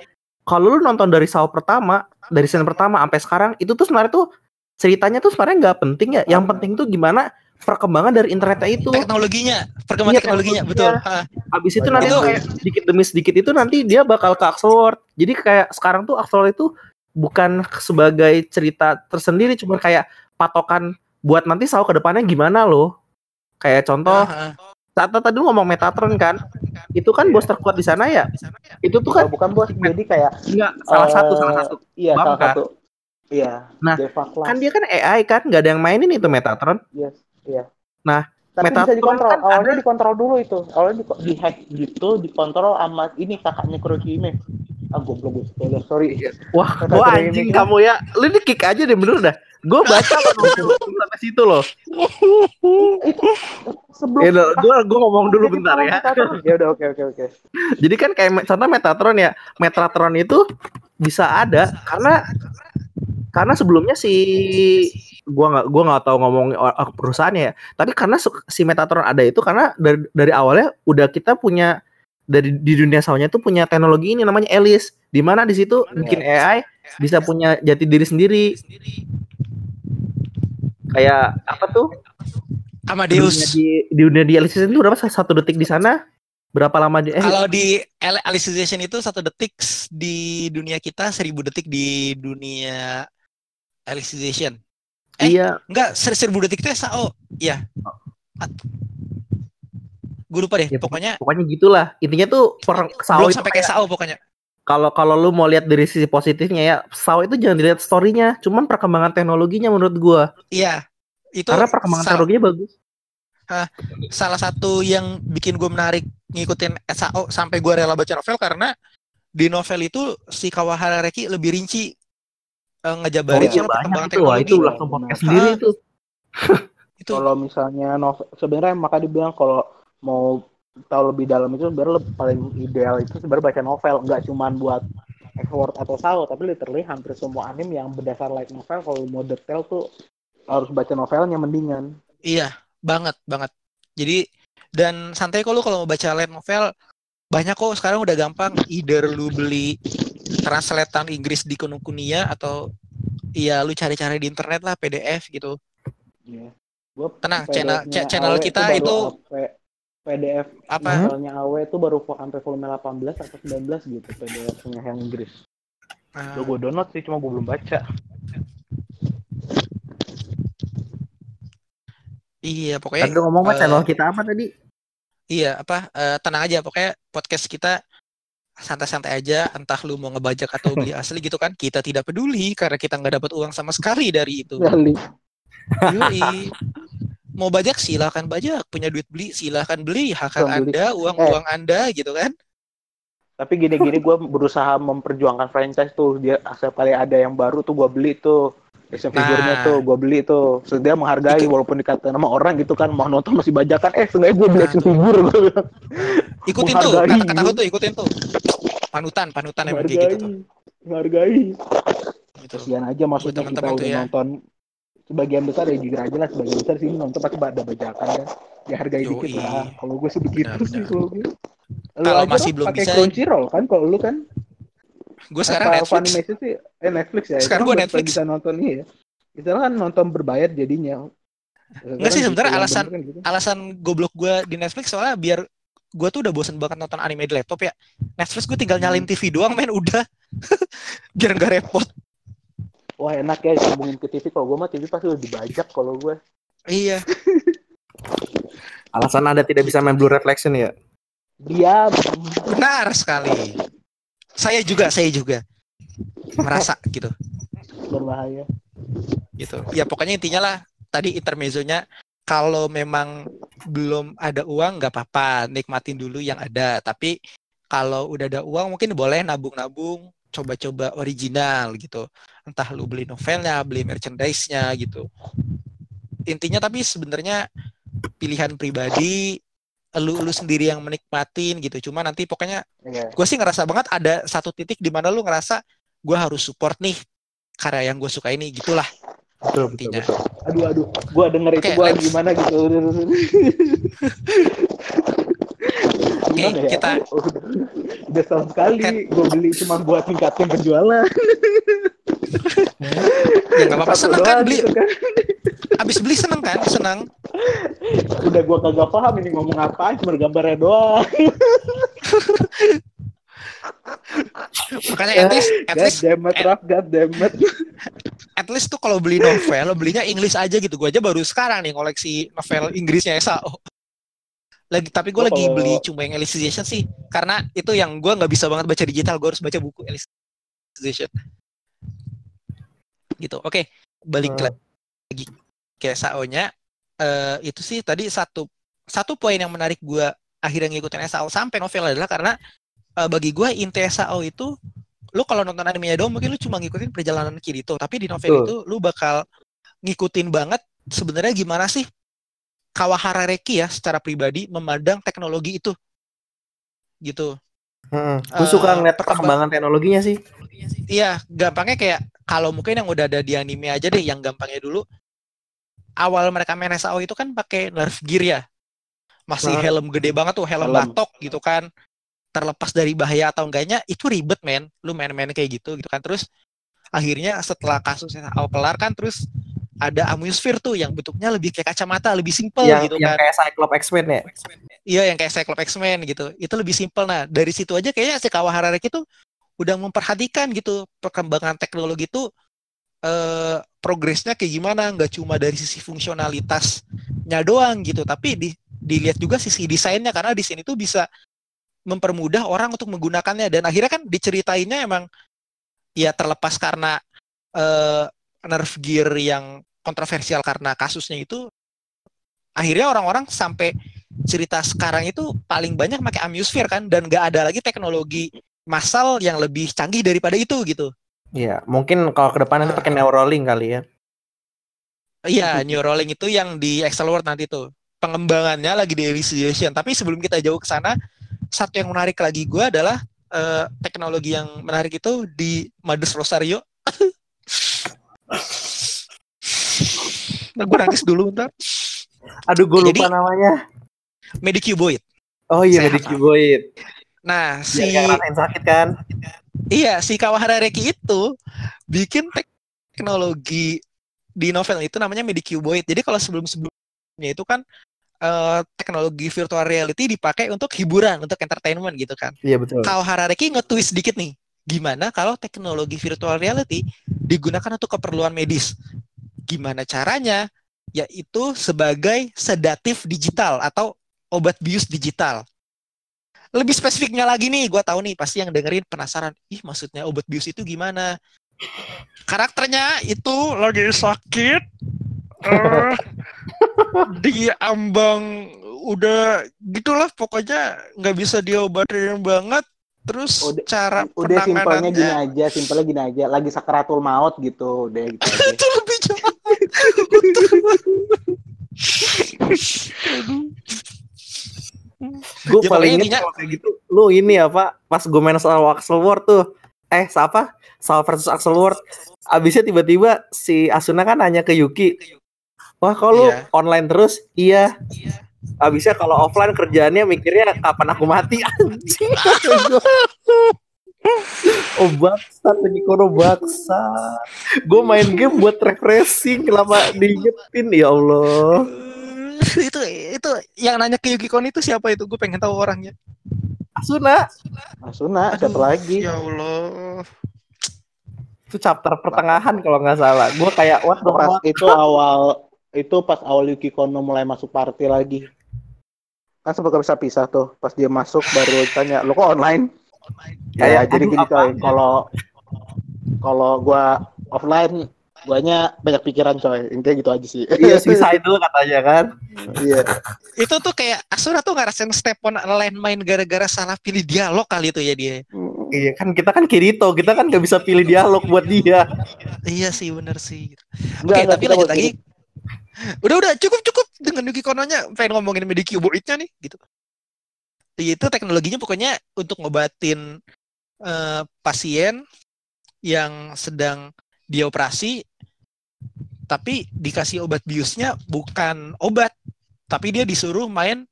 kalau lu nonton dari Sao pertama dari scene pertama sampai sekarang itu tuh sebenarnya tuh ceritanya tuh sebenarnya nggak penting ya. Yang penting tuh gimana perkembangan dari internetnya itu teknologinya, perkembangan Iya, teknologinya, betul. teknologinya. Ah, Abis itu nanti tuh. kayak sedikit demi sedikit itu nanti dia bakal ke Axelord. Jadi kayak sekarang tuh Axelord itu bukan sebagai cerita tersendiri, cuma kayak patokan buat nanti Sao ke depannya gimana loh. Kayak contoh ah, ah. saat tadi lu ngomong Metatron kan, itu kan bos terkuat di sana ya. Itu tuh kan Oh, bukan bos jadi kayak enggak salah eh, satu salah satu. iya Bang, salah kan? satu iya Nah. Kan dia kan AI kan, nggak ada yang mainin itu Metatron. Yes, iya. Nah, tapi bisa Metatron dikontrol. kan Awalnya ada- dikontrol dulu itu. Awalnya di, di hack gitu, dikontrol sama ini kakaknya Kurohime. Ah, goblok gue spoiler, sorry. Wah, ini anjing kamu ya. Lu ini kick aja deh bener dah. Gue baca loh sampai situ loh. Sebelum Ya, gue gue ngomong dulu bentar ya. Ya udah oke oke oke. Jadi kan kayak contoh Metatron ya, Metatron itu bisa ada karena karena sebelumnya si gua nggak gua nggak tahu ngomong perusahaannya ya. Tapi karena si Metatron ada itu karena dari dari awalnya udah kita punya dari di dunia saunya tuh punya teknologi ini namanya Alice. Di mana di situ bikin AI bisa punya jati diri sendiri. kayak apa tuh? Di dunia Amadeus. di, di dunia di Alice itu berapa? Satu detik di sana? Berapa lama di eh? Kalau di Al- Alicization itu satu detik di dunia kita, seribu detik di dunia Alicization. Eh, iya Enggak, ser- seribu detik itu SAO. Iya. Gue lupa deh, Ya, pokoknya pokoknya gitulah intinya tuh per SAO belum sampai kayak SAO pokoknya. kalau kalau lu mau lihat dari sisi positifnya ya SAO itu jangan dilihat storynya cuman perkembangan teknologinya menurut gua Iya. Itu karena perkembangan sa- teknologinya bagus salah satu yang bikin gue menarik ngikutin SAO sampai gue rela baca novel karena di novel itu si Kawahara Reki lebih rinci eh, ngejabarin Oh, iya, banyak perkembangan itu wah itu langsung podcast Benar. sendiri itu Itu Kalau misalnya novel, sebenarnya maka dibilang kalau mau tahu lebih dalam itu sebenarnya paling ideal itu sebenarnya baca novel, nggak cuman buat effort atau sao, tapi literally hampir semua anime yang berdasar light novel kalau mau detail tuh harus baca novelnya mendingan. iya banget banget. Jadi dan santai kok lu kalau mau baca light novel banyak kok sekarang udah gampang either lu beli translatean Inggris di Kinokuniya atau iya lu cari-cari di internet lah PDF gitu. Iya. Gua Tenang, channel- cha- channel AW kita itu- AP- PDF Apa? novelnya AW itu baru sampai volume 18 atau 19 gitu PDF-nya yang Inggris. Ah, Udah gue download sih, cuma gue belum baca. iya pokoknya tadi ngomong eh, channel kita apa tadi Iya, apa eh, tenang aja pokoknya podcast kita santai-santai aja entah lu mau ngebajak atau beli asli gitu kan kita tidak peduli karena kita nggak dapat uang sama sekali dari itu. Yoi. mau bajak silahkan bajak punya duit beli silahkan beli hak hak anda uang uang anda gitu kan Tapi gini-gini gue berusaha memperjuangkan franchise tuh. Dia asal paling ada yang baru tuh gue beli tuh. Action figurnya Nah. tuh gue beli tuh. So, dia menghargai Itu- walaupun dikata nama orang gitu kan mau nonton masih bajakan. Eh seenggaknya gue beli Nah, action tuh. figure gue bilang. ikutin tuh kata-kata gue tuh ikutin tuh panutan panutan emang kayak gitu tuh Menghargai. gitu. Kasihan aja maksudnya Buat kita udah ya. nonton sebagian besar ya jujur aja lah sebagian besar sih nonton pasti ada bajakan kan ya hargai Yoi. dikit lah kalau gue sih begitu Benar, sih kalau gue Kalau masih belum pakai bisa- Crunchyroll kan kalau lu kan gue sekarang Apa Netflix. Funimation sih eh Netflix ya. Sekarang Itu kan Netflix. bisa nonton iya Kita kan nonton berbayar jadinya. Enggak sih, sebenarnya Yang alasan- bener kan gitu. alasan goblok gue di Netflix soalnya biar gue tuh udah bosen banget nonton anime di laptop ya. Netflix gue tinggal nyalin TV doang men udah. Biar nggak repot. Wah enak ya sambungin ke TV kalau gue mah TV pasti udah dibajak kalau gue iya. Alasan anda tidak bisa main blue reflection ya? Dia benar sekali saya juga saya juga. Merasa gitu. Berbahaya. Gitu. Ya pokoknya intinya lah tadi intermezzonya kalau memang belum ada uang nggak apa-apa nikmatin dulu yang ada. Tapi kalau udah ada uang mungkin boleh nabung-nabung coba-coba original gitu. Entah lu beli novelnya beli merchandise-nya gitu. Intinya tapi sebenarnya pilihan pribadi lu lu sendiri yang menikmatin gitu. Cuma nanti pokoknya Iya. gue sih ngerasa banget ada satu titik di mana lu ngerasa gue harus support nih karya yang gue suka ini gitulah. Betul intinya. aduh aduh. Gue denger itu Oke, gue gimana gitu. Gimana ya? kita- udah, udah setahun sekali gue beli cuma buat tingkatin penjualan ya nggak apa-apa. Seneng kan beli gitu kan. abis beli seneng kan? Seneng. Udah gue kagak paham ini ngomong apa cuma gambarnya doang. Makanya at least at god least damn it at- Raf, god damn it at least tuh kalau beli novel lo belinya English aja gitu. Gue aja baru sekarang nih koleksi novel Inggrisnya SAO lagi tapi gue Gua lagi beli cuma yang Alicization sih. Karena itu yang gue nggak bisa banget baca digital gue harus baca buku Alicization gitu oke balik Hmm. lagi ke SAO-nya eh, itu sih tadi satu satu poin yang menarik gue akhirnya ngikutin SAO sampai novel adalah karena eh, bagi gue inti SAO itu lu kalau nonton animenya dong mungkin lu cuma ngikutin perjalanan Kirito tapi di novel Betul. itu lu bakal ngikutin banget sebenarnya gimana sih Kawahara Reki ya secara pribadi memandang teknologi itu gitu Hmm. Eh, Gue suka ngeliat perkembang- perkembangan teknologinya sih. Iya, gampangnya kayak kalau mungkin yang udah ada di anime aja deh, yang gampangnya dulu awal mereka main SAO itu kan pakai nerf gear ya. Masih Nah. helm gede banget tuh, helm, Helm. batok gitu kan. Terlepas dari bahaya atau enggaknya itu ribet men. Lu main-main kayak gitu gitu kan. Terus akhirnya setelah kasus SAO kelar kan terus ada Amusphere tuh yang bentuknya lebih kayak kacamata, lebih simple yang gitu yang kan. kayak Cyclops X-Men ya. Iya yang kayak Cyclops X-Men gitu. Itu lebih simpel. Nah, dari situ aja kayaknya si Kawahara tuh udah memperhatikan gitu perkembangan teknologi itu eh progresnya kayak gimana, nggak cuma dari sisi fungsionalitasnya doang gitu, tapi di, dilihat juga sisi desainnya karena di sini tuh bisa mempermudah orang untuk menggunakannya. Dan akhirnya kan diceritainnya emang ya terlepas karena eh nerf gear yang kontroversial karena kasusnya itu akhirnya orang-orang sampai cerita sekarang itu paling banyak pakai Amusphere kan dan nggak ada lagi teknologi massal yang lebih canggih daripada itu gitu. Iya, mungkin kalau ke depan nanti pakai Neuralink kali ya. Iya, Neuralink itu yang di Excel World nanti tuh. Pengembangannya lagi di Elucidation. Tapi sebelum kita jauh ke sana, satu yang menarik lagi gue adalah eh, teknologi yang menarik itu di Madus Rosario. nah, gue nangis dulu ntar. Aduh, gue lupa Jadi- namanya. Medicuboid. Oh iya, Sehat, Medic Cuboid. Nah, si Si sakit kan? Iya, si Kawahara Reki itu bikin teknologi di novel itu namanya Medicuboid. Jadi kalau sebelum-sebelumnya itu kan eh, teknologi virtual reality dipakai untuk hiburan, untuk entertainment gitu kan. Iya betul. Kawahara Reki nge-twist dikit nih. Gimana kalau teknologi virtual reality digunakan untuk keperluan medis? Gimana caranya? Yaitu sebagai sedatif digital atau obat bius digital. Lebih spesifiknya lagi nih, gue tahu nih pasti yang dengerin penasaran. Ih, maksudnya obat bius itu gimana? Karakternya itu lagi sakit, eh, di ambang udah gitulah pokoknya nggak bisa diobatin banget. Terus Udah- cara Udah simpelnya gini aja, simpelnya gini aja. Lagi sakaratul maut gitu, udah gitu aja. itu lebih jahat. Gue Ya, paling inget kalau kayak gitu. Lu ini apa? Pas gue main soal Axel Ward tuh. Eh, siapa? Sal versus Axel Ward. Abisnya tiba-tiba si Asuna kan nanya ke Yuki. Wah, kalau lu Iya. online terus? Iya. Abisnya kalau offline kerjaannya mikirnya kapan aku mati anjing. oh bangsat lagi kono bangsat. Gue main game buat refreshing lama diingetin ya Allah. itu itu yang nanya ke Yuki Kon itu siapa itu? Gue pengen tahu orangnya. Asuna Asuna, siapa Aduh, lagi? Ya Allah. itu chapter pertengahan kalau nggak salah. Gue kayak what the Pas fuck? itu awal itu pas awal Yuki Kono mulai masuk party lagi. Kan sempat bisa pisah tuh. Pas dia masuk baru tanya, "Lo kok online?" Kayak, Ya, jadi aduh, gini coy, kalau kalau gua offline guanya banyak pikiran coy. Intinya gitu aja sih. Iya suicide dulu katanya kan. Iya. Itu tuh kayak Asura tuh ngerasain step on landmine gara-gara salah pilih dialog kali itu ya dia. Iya kan kita kan Kirito, kita kan nggak bisa pilih dialog buat dia. Iya sih bener sih. Oke, tapi kita lanjut lagi. Udah udah cukup cukup dengan Yuki Kononya pengen ngomongin Medicuboid-nya nih gitu. Itu teknologinya pokoknya untuk ngobatin eh, pasien yang sedang dioperasi tapi dikasih obat biusnya bukan obat. Tapi dia disuruh main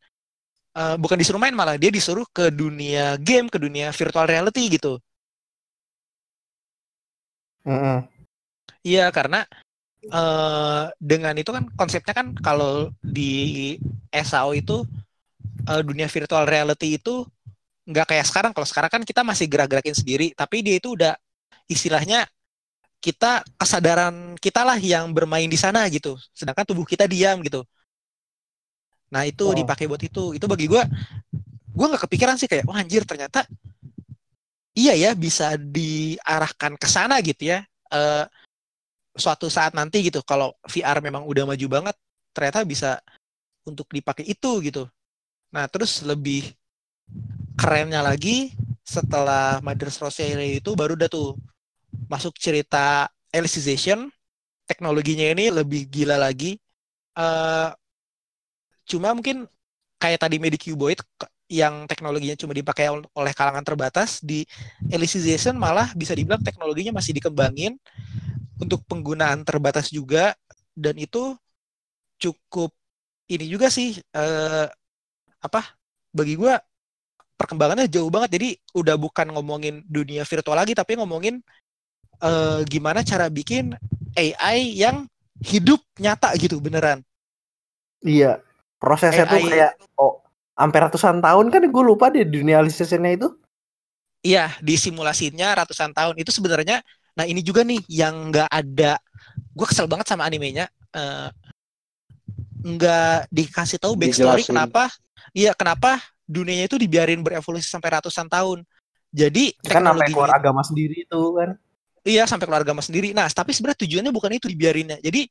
eh, bukan disuruh main malah dia disuruh ke dunia game ke dunia virtual reality gitu. Iya, karena eh dengan itu kan konsepnya kan kalau di SAO itu eh, dunia virtual reality itu nggak kayak sekarang. Kalau sekarang kan kita masih gerak-gerakin sendiri, tapi dia itu udah istilahnya kita kesadaran kita lah yang bermain di sana gitu. Sedangkan tubuh kita diam gitu. Nah itu Oh. dipakai buat itu. Itu bagi gua gua nggak kepikiran sih kayak wah anjir ternyata iya ya bisa diarahkan ke sana gitu ya. Eh suatu saat nanti gitu kalau VR memang udah maju banget ternyata bisa untuk dipakai itu gitu. Nah, terus lebih kerennya lagi setelah Mother's Rosario itu baru udah tuh masuk cerita Alicization. Teknologinya ini lebih gila lagi. eh cuma mungkin kayak tadi Medicuboid yang teknologinya cuma dipakai ol- oleh kalangan terbatas di Alicization malah bisa dibilang teknologinya masih dikembangin untuk penggunaan terbatas juga dan itu cukup ini juga sih eh, apa bagi gue perkembangannya jauh banget jadi udah bukan ngomongin dunia virtual lagi tapi ngomongin eh, gimana cara bikin AI yang hidup nyata gitu beneran Iya. Prosesnya tuh AI kayak oh sampai ratusan tahun kan gue lupa deh dunia lisensinya itu. Iya, di simulasinya ratusan tahun itu sebenarnya. Nah ini juga nih yang nggak ada. Gue kesel banget sama animenya. eh, nggak dikasih tahu backstory Dijelasin. kenapa. Iya, kenapa dunianya itu dibiarin berevolusi sampai ratusan tahun. Jadi Kan sampai teknologi keluar agama sendiri itu kan. Iya, sampai keluarga mas sendiri. Nah, tapi sebenarnya tujuannya bukan itu dibiarinnya. Jadi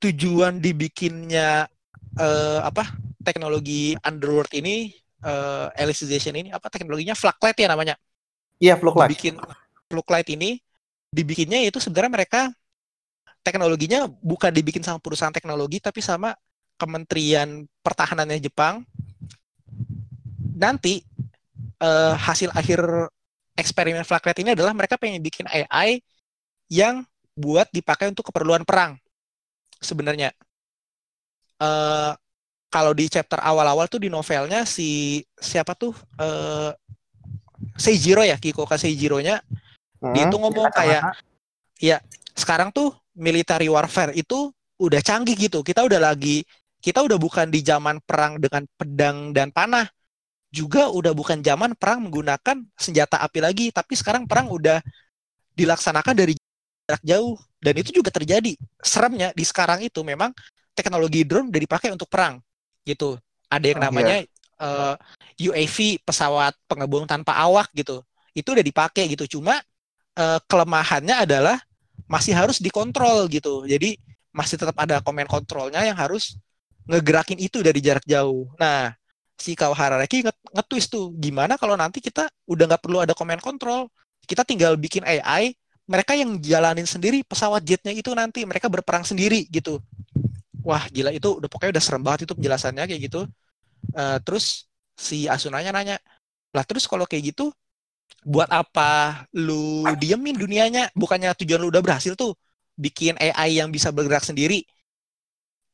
tujuan dibikinnya eh, apa teknologi underworld ini eh, Alicization ini apa teknologinya Fluctlight ya namanya. Iya, vlog live. Dibikin Fluctlight ini dibikinnya itu sebenarnya mereka teknologinya bukan dibikin sama perusahaan teknologi tapi sama Kementerian Pertahanannya Jepang. Nanti eh, hasil akhir eksperimen Fluctlight ini adalah mereka pengen bikin AI yang buat dipakai untuk keperluan perang. Sebenarnya eh kalau di chapter awal-awal tuh di novelnya si siapa tuh eh Seijiro ya Kikoka Seijironya dia Hmm, tuh ngomong kayak sekarang tuh military warfare itu udah canggih gitu. Kita udah lagi kita udah bukan di zaman perang dengan pedang dan panah. Juga udah bukan zaman perang menggunakan senjata api lagi, tapi sekarang perang udah dilaksanakan dari jarak jauh dan itu juga terjadi. Seremnya di sekarang itu memang teknologi drone udah dipakai untuk perang gitu. Ada yang Oh, namanya eh, UAV pesawat pengebom tanpa awak gitu. Itu udah dipakai gitu. Cuma eh, kelemahannya adalah masih harus dikontrol gitu. Jadi masih tetap ada command controlnya yang harus ngegerakin itu dari jarak jauh. Nah, si Kawahara nge- nge-twist tuh gimana kalau nanti kita udah nggak perlu ada command control, kita tinggal bikin AI, mereka yang jalanin sendiri pesawat jetnya itu nanti mereka berperang sendiri gitu. Wah gila itu udah pokoknya udah serem banget itu penjelasannya kayak gitu. Eh, terus si Asunanya nanya, lah terus kalau kayak gitu buat apa lu diemin dunianya? Bukannya tujuan lu udah berhasil tuh bikin AI yang bisa bergerak sendiri?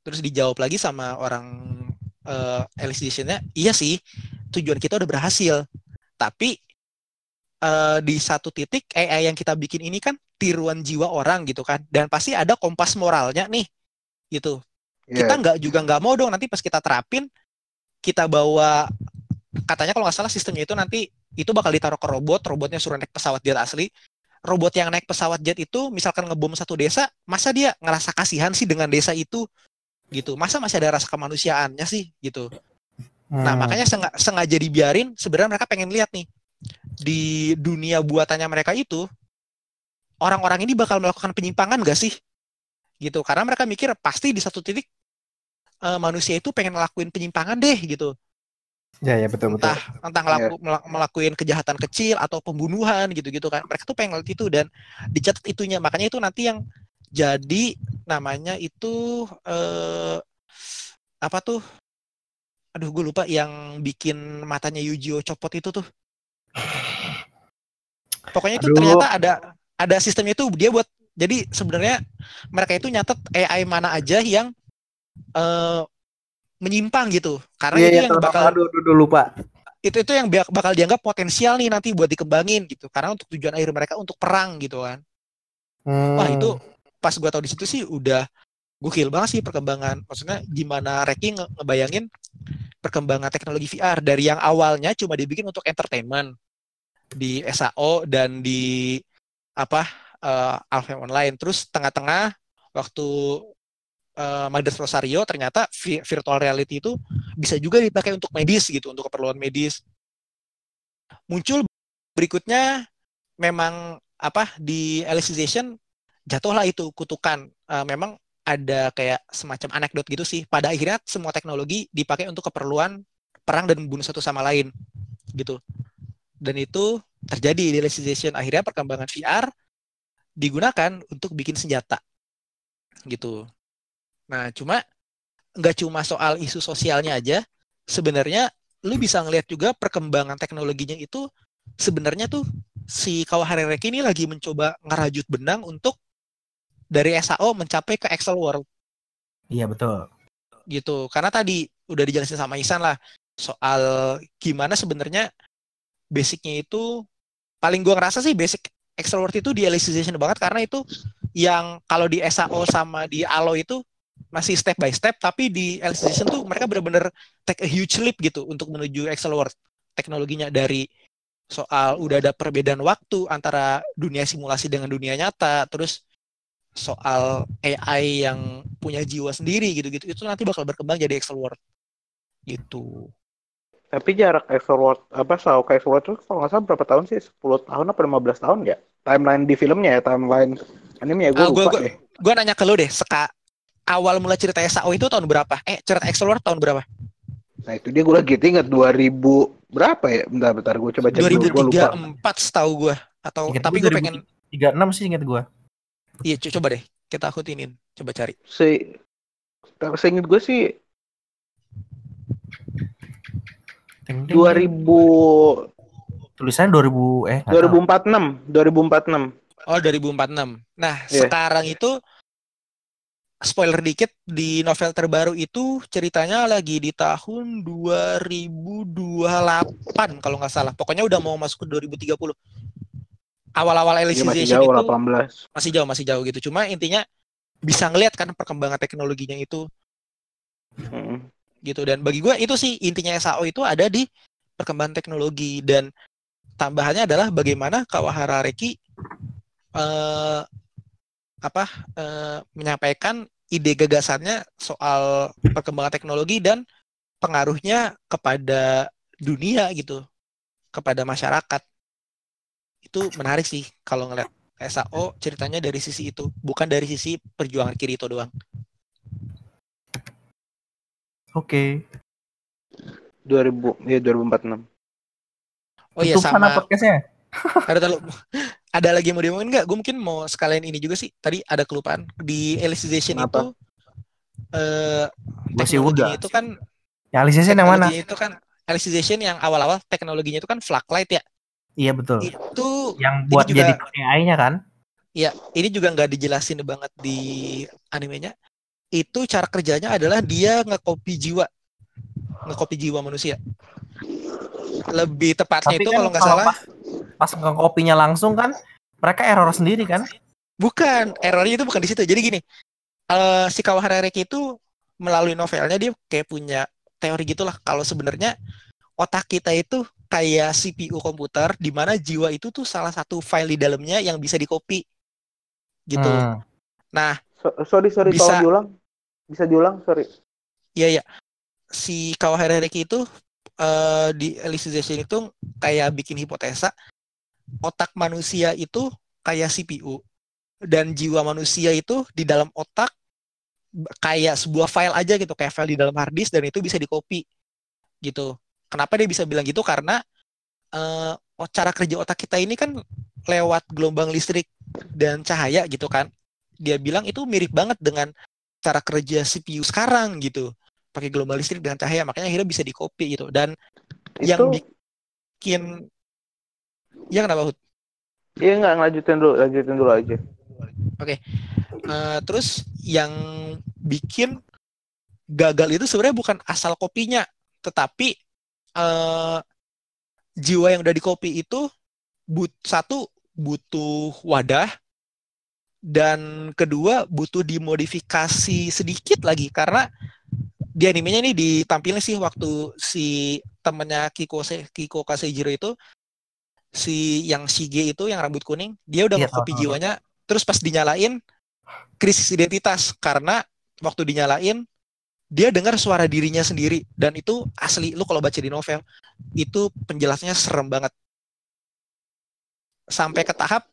Terus dijawab lagi sama orang eh Alice Edition-nya, iya sih, tujuan kita udah berhasil. Tapi eh, di satu titik AI yang kita bikin ini kan tiruan jiwa orang gitu kan, dan pasti ada kompas moralnya nih, gitu. Kita Iya. nggak juga nggak mau dong nanti pas kita terapin, kita bawa katanya kalau nggak salah sistemnya itu nanti itu bakal ditaruh ke robot, robotnya suruh naik pesawat jet asli. Robot yang naik pesawat jet itu misalkan ngebom satu desa, masa dia ngerasa kasihan sih dengan desa itu gitu. Masa masih ada rasa kemanusiaannya sih gitu. Nah, Hmm. makanya senga- sengaja dibiarin sebenarnya mereka pengen lihat nih di dunia buatannya mereka itu orang-orang ini bakal melakukan penyimpangan gak sih? Gitu. Karena mereka mikir pasti di satu titik eh, manusia itu pengen ngelakuin penyimpangan deh gitu. Ya ya betul betul. Entah entah ngelaku, melak- melakuin kejahatan kecil atau pembunuhan gitu-gitu kan. Mereka tuh pengen ngeliat itu dan dicatat itunya. Makanya itu nanti yang jadi namanya itu eh apa tuh? Aduh, gue lupa yang bikin matanya Yujio copot itu tuh. Pokoknya itu Aduh. ternyata ada ada sistemnya itu dia buat jadi sebenarnya mereka itu nyatet AI mana aja yang eh menyimpang gitu. Karena Iya itu iya yang bakal aduh, aduh, aduh, lupa. itu itu yang bak- bakal dianggap potensial nih nanti buat dikembangin gitu. Karena untuk tujuan akhir mereka untuk perang gitu kan. Wah, Hmm. itu pas gua tahu di situ sih udah gokil banget sih perkembangan. Maksudnya gimana Reki nge- ngebayangin perkembangan teknologi VR dari yang awalnya cuma dibikin untuk entertainment di SAO dan di apa eh, Alpha Online. Terus tengah-tengah waktu eh, Magdas Rosario ternyata vi- virtual reality itu bisa juga dipakai untuk medis gitu, untuk keperluan medis. Muncul berikutnya memang apa di Alicization jatuhlah itu kutukan. Eh, memang ada kayak semacam anekdot gitu sih. Pada akhirnya semua teknologi dipakai untuk keperluan perang dan membunuh satu sama lain gitu. Dan itu terjadi di Alicization. Akhirnya perkembangan VR digunakan untuk bikin senjata gitu. Nah, cuma nggak cuma soal isu sosialnya aja, sebenarnya lu bisa ngelihat juga perkembangan teknologinya itu sebenarnya tuh si Kawahara Reki ini lagi mencoba ngerajut benang untuk dari SAO mencapai ke Excel World. Iya betul. gitu karena tadi udah dijelasin sama Isan lah soal gimana sebenarnya basicnya itu paling gua ngerasa sih basic extrovert itu di elicitation banget karena itu yang kalau di SAO sama di ALO itu masih step by step tapi di elicitation tuh mereka bener-bener take a huge leap gitu untuk menuju extrovert teknologinya dari soal udah ada perbedaan waktu antara dunia simulasi dengan dunia nyata terus soal AI yang punya jiwa sendiri gitu-gitu itu nanti bakal berkembang jadi extrovert gitu Tapi jarak extrovert apa sao ke extrovert itu kalau nggak salah berapa tahun sih? 10 tahun apa 15 tahun ya? Timeline di filmnya ya, timeline anime ya gue Ah, gua- lupa gua- deh. gue nanya ke lu deh seka awal mula cerita SAO itu tahun berapa eh cerita extrovert tahun berapa Nah itu dia gue lagi inget 2000 berapa ya? Bentar bentar gue coba cek dulu. Gue lupa. 2003 4 setahu gue atau Ingat tapi gua gue pengen 36 sih inget gua. Iya co- coba deh kita akutinin coba cari. Se seinget gue sih Ting, ting, 2000 Tulisannya 2000 eh nggak tahu. 2046 2046 oh 2046 nah Iya. sekarang itu spoiler dikit di novel terbaru itu ceritanya lagi di tahun 2028 kalau nggak salah. Pokoknya udah mau masuk ke 2030 awal-awal Iya masih Alicization jauh itu 18 masih jauh masih jauh gitu. Cuma intinya bisa ngeliat kan perkembangan teknologinya itu. Mm. gitu. Dan bagi gue itu sih intinya SAO itu ada di perkembangan teknologi. Dan tambahannya adalah bagaimana Kawahara Reki eh, apa eh, menyampaikan ide gagasannya soal perkembangan teknologi dan pengaruhnya kepada dunia gitu. Kepada masyarakat itu menarik sih kalau ngeliat SAO ceritanya dari sisi itu bukan dari sisi perjuangan Kirito doang Oke. 2000 ya 2046 oh iya sama podcastnya. Ada terlalu ada lagi yang mau diomongin nggak? Gue mungkin mau sekalian ini juga sih. Tadi ada kelupaan di Alicization Kenapa? itu eh Masih udah. itu kan lisensi yang mana? teknologinya itu kan Alicization yang awal-awal teknologinya itu kan Flaglight ya. Iya betul. Itu Yang buat juga- jadi AI-nya kan? ya ini juga nggak dijelasin banget di animenya. Itu cara kerjanya adalah dia nge-copy jiwa. Nge-copy jiwa manusia. Lebih tepatnya Tapi itu kan kalau nggak salah pas, pas nge-copy-nya langsung kan mereka error sendiri kan? Bukan, errornya itu bukan di situ. Jadi gini, eh si Kawahara Reiki itu melalui novelnya dia kayak punya teori gitulah kalau sebenarnya otak kita itu kayak CPU komputer di mana jiwa itu tuh salah satu file di dalamnya yang bisa di-copy. Gitu. Hmm. Nah, So- sorry sorry Bisa- tolong diulang bisa diulang sorry iya ya. Si Kawahara Reiki itu eh di Alicization itu kayak bikin hipotesa otak manusia itu kayak CPU dan jiwa manusia itu di dalam otak kayak sebuah file aja gitu kayak file di dalam hard disk dan itu bisa di copy gitu kenapa dia bisa bilang gitu? Karena eh, oh, cara kerja otak kita ini kan lewat gelombang listrik dan cahaya gitu kan. Dia bilang itu mirip banget dengan cara kerja CPU sekarang gitu. Pakai gelombang listrik dengan cahaya makanya akhirnya bisa di copy gitu. Dan yang itu bikin ya kenapa Hud? iya nggak lanjutin dulu lanjutin dulu aja. Eh, terus yang bikin gagal itu sebenarnya bukan asal kopinya, tetapi eh, jiwa yang udah di kopi itu but satu butuh wadah dan kedua butuh dimodifikasi sedikit lagi karena di animenya nih ditampilin sih waktu si temennya Kiko Se- Kiko Kasejiro itu si yang Shige itu yang rambut kuning dia udah Iya, nge-copy tahu, tahu. jiwanya terus pas dinyalain krisis identitas karena waktu dinyalain dia dengar suara dirinya sendiri dan itu asli lu kalau baca di novel itu penjelasannya serem banget. Sampai ke tahap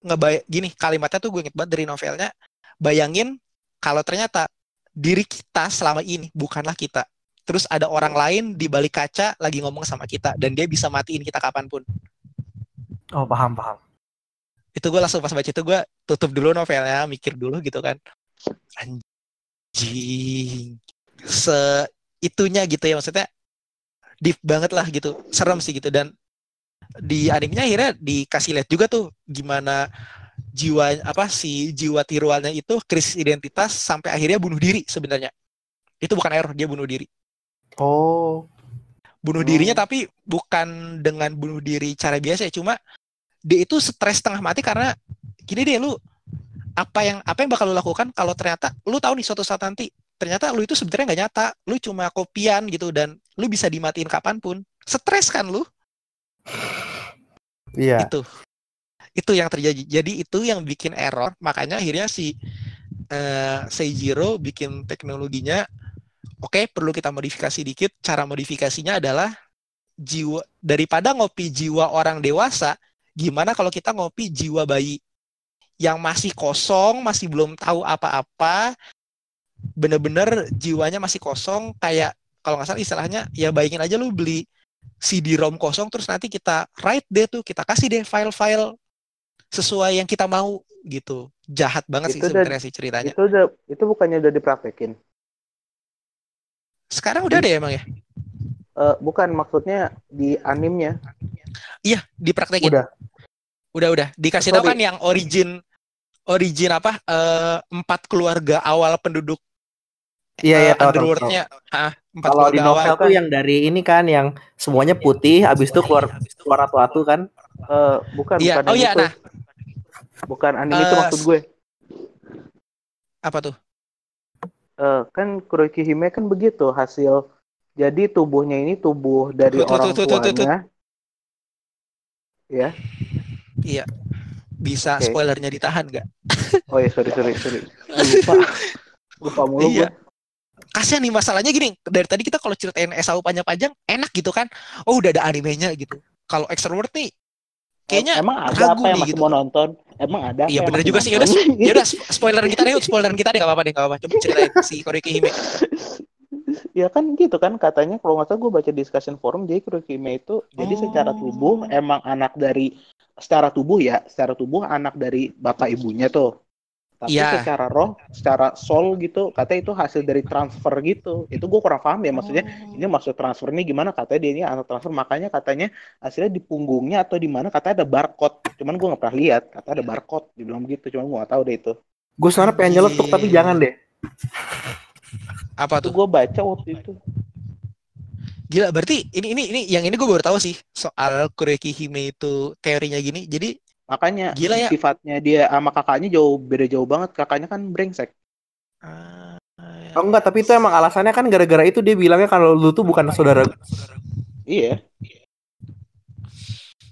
ngebay gini kalimatnya tuh gue inget banget dari novelnya bayangin kalau ternyata diri kita selama ini bukanlah kita. Terus ada orang lain di balik kaca lagi ngomong sama kita dan dia bisa matiin kita kapan pun. Oh paham paham. itu gue langsung pas baca itu gue tutup dulu novelnya mikir dulu gitu kan. Anjing se itunya gitu ya maksudnya deep banget lah gitu serem sih gitu dan di animenya akhirnya dikasih lihat juga tuh gimana jiwa apa si jiwa tiruannya itu krisis identitas sampai akhirnya bunuh diri sebenarnya Itu bukan error, dia bunuh diri. Oh. Bunuh Hmm. dirinya tapi bukan dengan bunuh diri cara biasa ya, cuma dia itu stres setengah mati karena gini deh lu apa yang apa yang bakal lu lakukan kalau ternyata lu tahu nih suatu saat nanti ternyata lu itu sebenarnya nggak nyata, lu cuma kopian gitu dan lu bisa dimatiin kapan pun. Stres kan lu? Iya. Itu. Itu yang terjadi. Jadi itu yang bikin error. Makanya akhirnya si eh, Seijiro bikin teknologinya oke perlu kita modifikasi dikit. Cara modifikasinya adalah jiwa daripada ngopi jiwa orang dewasa, gimana kalau kita ngopi jiwa bayi yang masih kosong, masih belum tahu apa-apa, bener-bener jiwanya masih kosong, kayak kalau nggak salah istilahnya ya bayangin aja lu beli CD-ROM kosong terus nanti kita write deh tuh, kita kasih deh file-file sesuai yang kita mau gitu. Jahat banget sih Itu sebenarnya sih ceritanya. Itu udah itu bukannya udah dipraktekin. Sekarang udah deh emang ya. Eh, bukan maksudnya di animnya. Iya, dipraktekin. Udah. Udah udah. Dikasih tahu Sorry. kan yang origin origin apa? eh, empat keluarga awal penduduk Iya, iya, tahu, underworld-nya. Empat Kalau di awal. novel tuh yang dari ini kan yang semuanya putih, habis itu keluar keluar atu-atu kan. Eh, bukan Iya. bukan Oh iya, itu. nah, Bukan anime itu Eh, maksud gue. apa tuh? Eh, kan Kuroki Hime kan begitu hasil jadi tubuhnya ini tubuh dari Tuh, tuh, orang tuh, tuh, tuh, tuh. tuanya. Ya. Iya. Bisa Oke. spoilernya ditahan nggak? Oh ya sorry sorry sorry. Lupa. Lupa mulu Iya. gue. Kasihan nih masalahnya gini, dari tadi kita kalau ceritain SAO panjang-panjang enak gitu kan. Oh, udah ada animenya gitu. Kalau Extrovert nih kayaknya emang ada ragu apa yang nih gitu. mau nonton? Emang ada? Iya bener juga sih. Yaudah, nonton? yaudah spoileran kita deh, spoileran kita deh nggak apa-apa deh, nggak apa-apa. Coba ceritain si Koriki Hime. ya kan gitu kan katanya kalau nggak salah gue baca discussion forum jadi Kuroki Hime itu jadi Oh. secara tubuh emang anak dari secara tubuh ya secara tubuh anak dari bapak ibunya tuh tapi Iya. secara roh secara soul gitu katanya itu hasil dari transfer gitu itu gue kurang paham ya maksudnya Oh. ini maksud transfer ini gimana katanya dia ini anak transfer makanya katanya hasilnya di punggungnya atau di mana katanya ada barcode cuman gue nggak pernah lihat katanya ada barcode dibilang gitu cuman gue nggak tahu deh itu Gue sebenarnya pengen nyeletuk tapi Iya. jangan deh. apa tuh? gue baca waktu itu Gila, berarti ini ini ini yang ini gue baru tahu sih soal Koriki Hime itu teorinya gini. Jadi makanya Gila ya. sifatnya dia sama kakaknya jauh beda jauh banget. Kakaknya kan brengsek. Ah, Oh enggak, tapi itu emang alasannya kan gara-gara itu dia bilangnya kalau lu tuh bukan saudara. iya.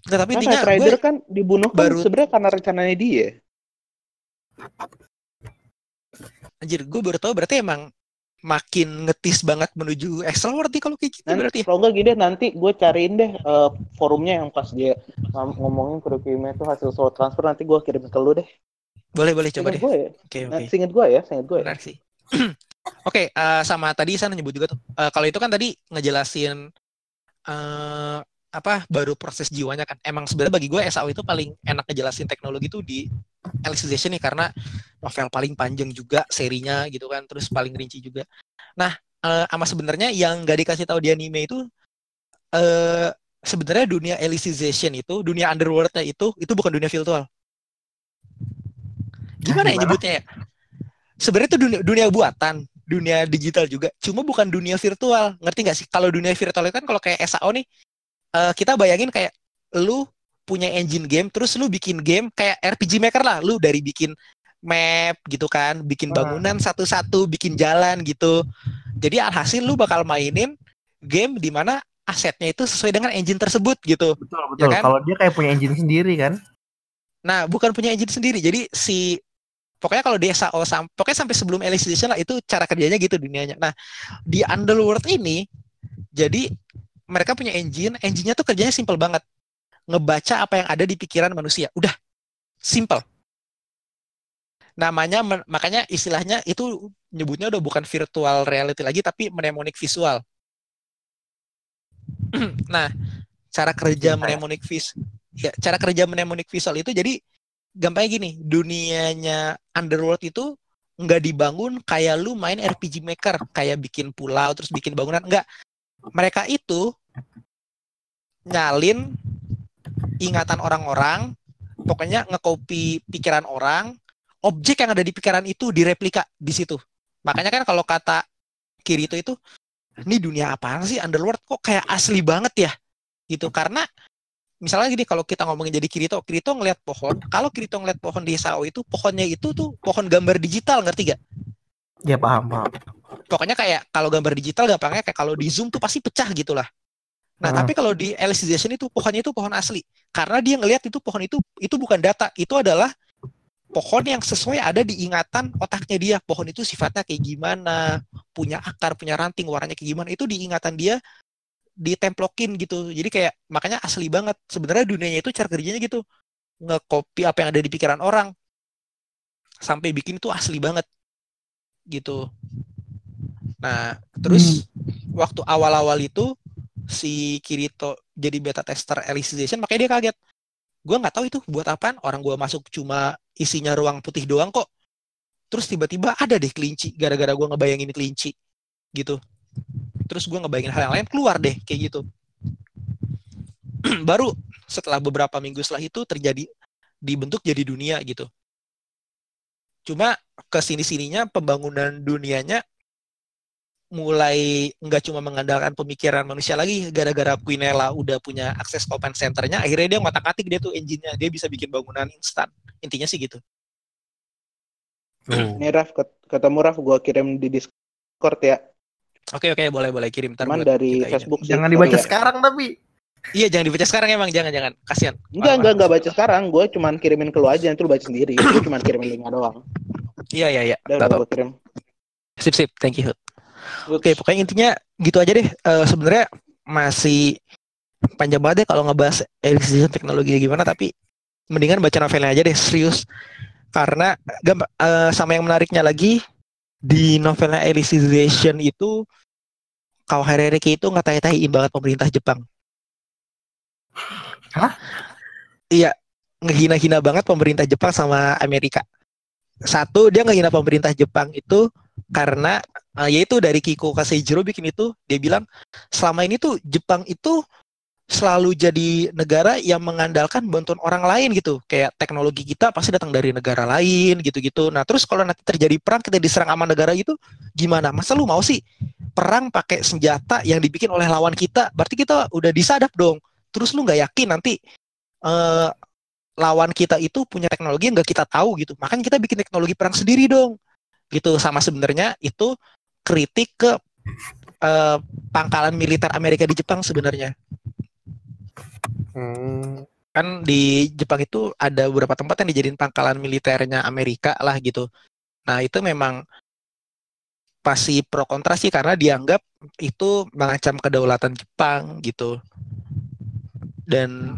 Nggak, tapi kan intinya gue kan dibunuh kan baru- sebenarnya karena rencananya dia. Anjir gue baru tahu berarti emang makin ngetis banget menuju extrovert nih kalau kayak gitu Nanti, berarti. kalau enggak gini nanti gue cariin deh eh, forumnya yang pas dia ngom- ngomongin kurikulumnya itu hasil soal transfer nanti gue kirim ke lu deh. Boleh boleh coba Seinget deh. gue ya. Oke oke. gue ya, seinget gue ya. Menarik sih. Oke, eh, sama tadi saya nyebut juga tuh. eh, kalau itu kan tadi ngejelasin eh apa baru proses jiwanya kan. Emang sebenarnya bagi gue SAO itu paling enak ngejelasin teknologi itu di Alicization nih karena novel paling panjang juga serinya gitu kan, terus paling rinci juga. Nah, eh, sama sebenarnya yang gak dikasih tahu di anime itu eh sebenarnya dunia Alicization itu, dunia underworld-nya itu itu bukan dunia virtual. Gimana ya Gimana? nyebutnya ya? Sebenarnya itu dunia, dunia buatan, dunia digital juga. Cuma bukan dunia virtual. Ngerti nggak sih? Kalau dunia virtual itu kan kalau kayak SAO nih, eh, kita bayangin kayak lu punya engine game, terus lu bikin game kayak RPG Maker lah. Lu dari bikin map gitu kan, bikin Hmm. bangunan satu-satu, bikin jalan gitu. Jadi alhasil lu bakal mainin game di mana asetnya itu sesuai dengan engine tersebut gitu. Betul Ya betul. kan? Kalau dia kayak punya engine sendiri kan. Nah, bukan punya engine sendiri. Jadi si pokoknya kalau di SAO sam pokoknya sampai sebelum Alicization lah itu cara kerjanya gitu dunianya. Nah, di Underworld ini jadi mereka punya engine, engine-nya tuh kerjanya simple banget. Ngebaca apa yang ada di pikiran manusia. Udah simple. Namanya makanya istilahnya itu nyebutnya udah bukan virtual reality lagi tapi mnemonic visual. nah, cara kerja Iya. mnemonic vis ya, cara kerja mnemonic visual itu jadi gampangnya gini, dunianya Underworld itu nggak dibangun kayak lu main RPG Maker, kayak bikin pulau terus bikin bangunan, enggak. Mereka itu nyalin ingatan orang-orang, pokoknya ngekopi pikiran orang, objek yang ada di pikiran itu direplika di situ. Makanya kan kalau kata Kirito itu ini dunia apaan sih Underworld? Kok kayak asli banget ya? Gitu. Karena misalnya gini kalau kita ngomongin jadi Kirito Kirito ngeliat pohon kalau Kirito ngeliat pohon di Sao itu pohonnya itu tuh pohon gambar digital ngerti gak Ya paham paham. pokoknya kayak kalau gambar digital gampangnya kayak kalau di zoom tuh pasti pecah gitu lah nah Ah. tapi kalau di Alicization itu pohonnya itu pohon asli. Karena dia ngelihat itu pohon itu itu bukan data. Itu adalah pohon yang sesuai ada di ingatan otaknya dia. Pohon itu sifatnya kayak gimana punya akar punya ranting warnanya kayak gimana. Itu di ingatan dia ditemplokin gitu. Jadi kayak makanya asli banget. Sebenarnya dunianya itu cara kerjanya gitu. Ngekopi apa yang ada di pikiran orang sampai bikin itu asli banget. Gitu. Nah terus waktu awal-awal itu si Kirito jadi beta tester Alicization makanya dia kaget. Gue nggak tahu itu buat apaan orang gue masuk cuma isinya ruang putih doang kok. Terus tiba-tiba ada deh kelinci gara-gara gue ngebayangin kelinci gitu. Terus gue ngebayangin hal yang lain keluar deh kayak gitu. Baru setelah beberapa minggu setelah itu terjadi dibentuk jadi dunia gitu. Cuma ke sini sininya pembangunan dunianya mulai nggak cuma mengandalkan pemikiran manusia lagi gara-gara Quinella udah punya akses command centernya akhirnya dia ngotak-atik dia tuh engine-nya dia bisa bikin bangunan instan intinya sih gitu Oh. Nih Raf, ket- ketemu Raf gue kirim di Discord ya. oke oke boleh boleh kirim ntar Cuman buat dari. Facebook sih. Jangan dibaca ya. sekarang tapi. iya jangan dibaca sekarang emang jangan jangan kasihan Enggak, enggak, enggak baca sekarang. Gue cuman kirimin ke lu aja, nanti lu baca sendiri. Gue cuman kirimin linknya doang. iya iya iya Udah, udah gue kirim. sip sip thank you Oke, pokoknya intinya gitu aja deh. Eh, Sebenarnya masih panjang banget deh kalau ngebahas Alicization teknologi gimana, tapi mendingan baca novelnya aja deh, serius. Karena eh, sama yang menariknya lagi di novelnya Alicization itu Kawahara Reiki itu ngatai-taiin banget pemerintah Jepang. Hah? Iya, ngehina-hina banget pemerintah Jepang sama Amerika. Satu, dia ngehina pemerintah Jepang itu karena eh, yaitu dari Kiko Kasejiro bikin itu, dia bilang selama ini tuh Jepang itu selalu jadi negara yang mengandalkan bantuan orang lain gitu. Kayak teknologi kita pasti datang dari negara lain gitu-gitu. Nah, terus kalau nanti terjadi perang kita diserang sama negara itu gimana? Masa lu mau sih perang pakai senjata yang dibikin oleh lawan kita? Berarti kita udah disadap dong. Terus lu nggak yakin nanti eh, lawan kita itu punya teknologi yang nggak kita tahu gitu. Makanya kita bikin teknologi perang sendiri dong. Gitu sama sebenarnya itu kritik ke eh, pangkalan militer Amerika di Jepang sebenarnya. Hmm. kan di Jepang itu ada beberapa tempat yang dijadiin pangkalan militernya Amerika lah gitu. Nah itu memang pasti pro kontra sih karena dianggap itu mengancam kedaulatan Jepang gitu. Dan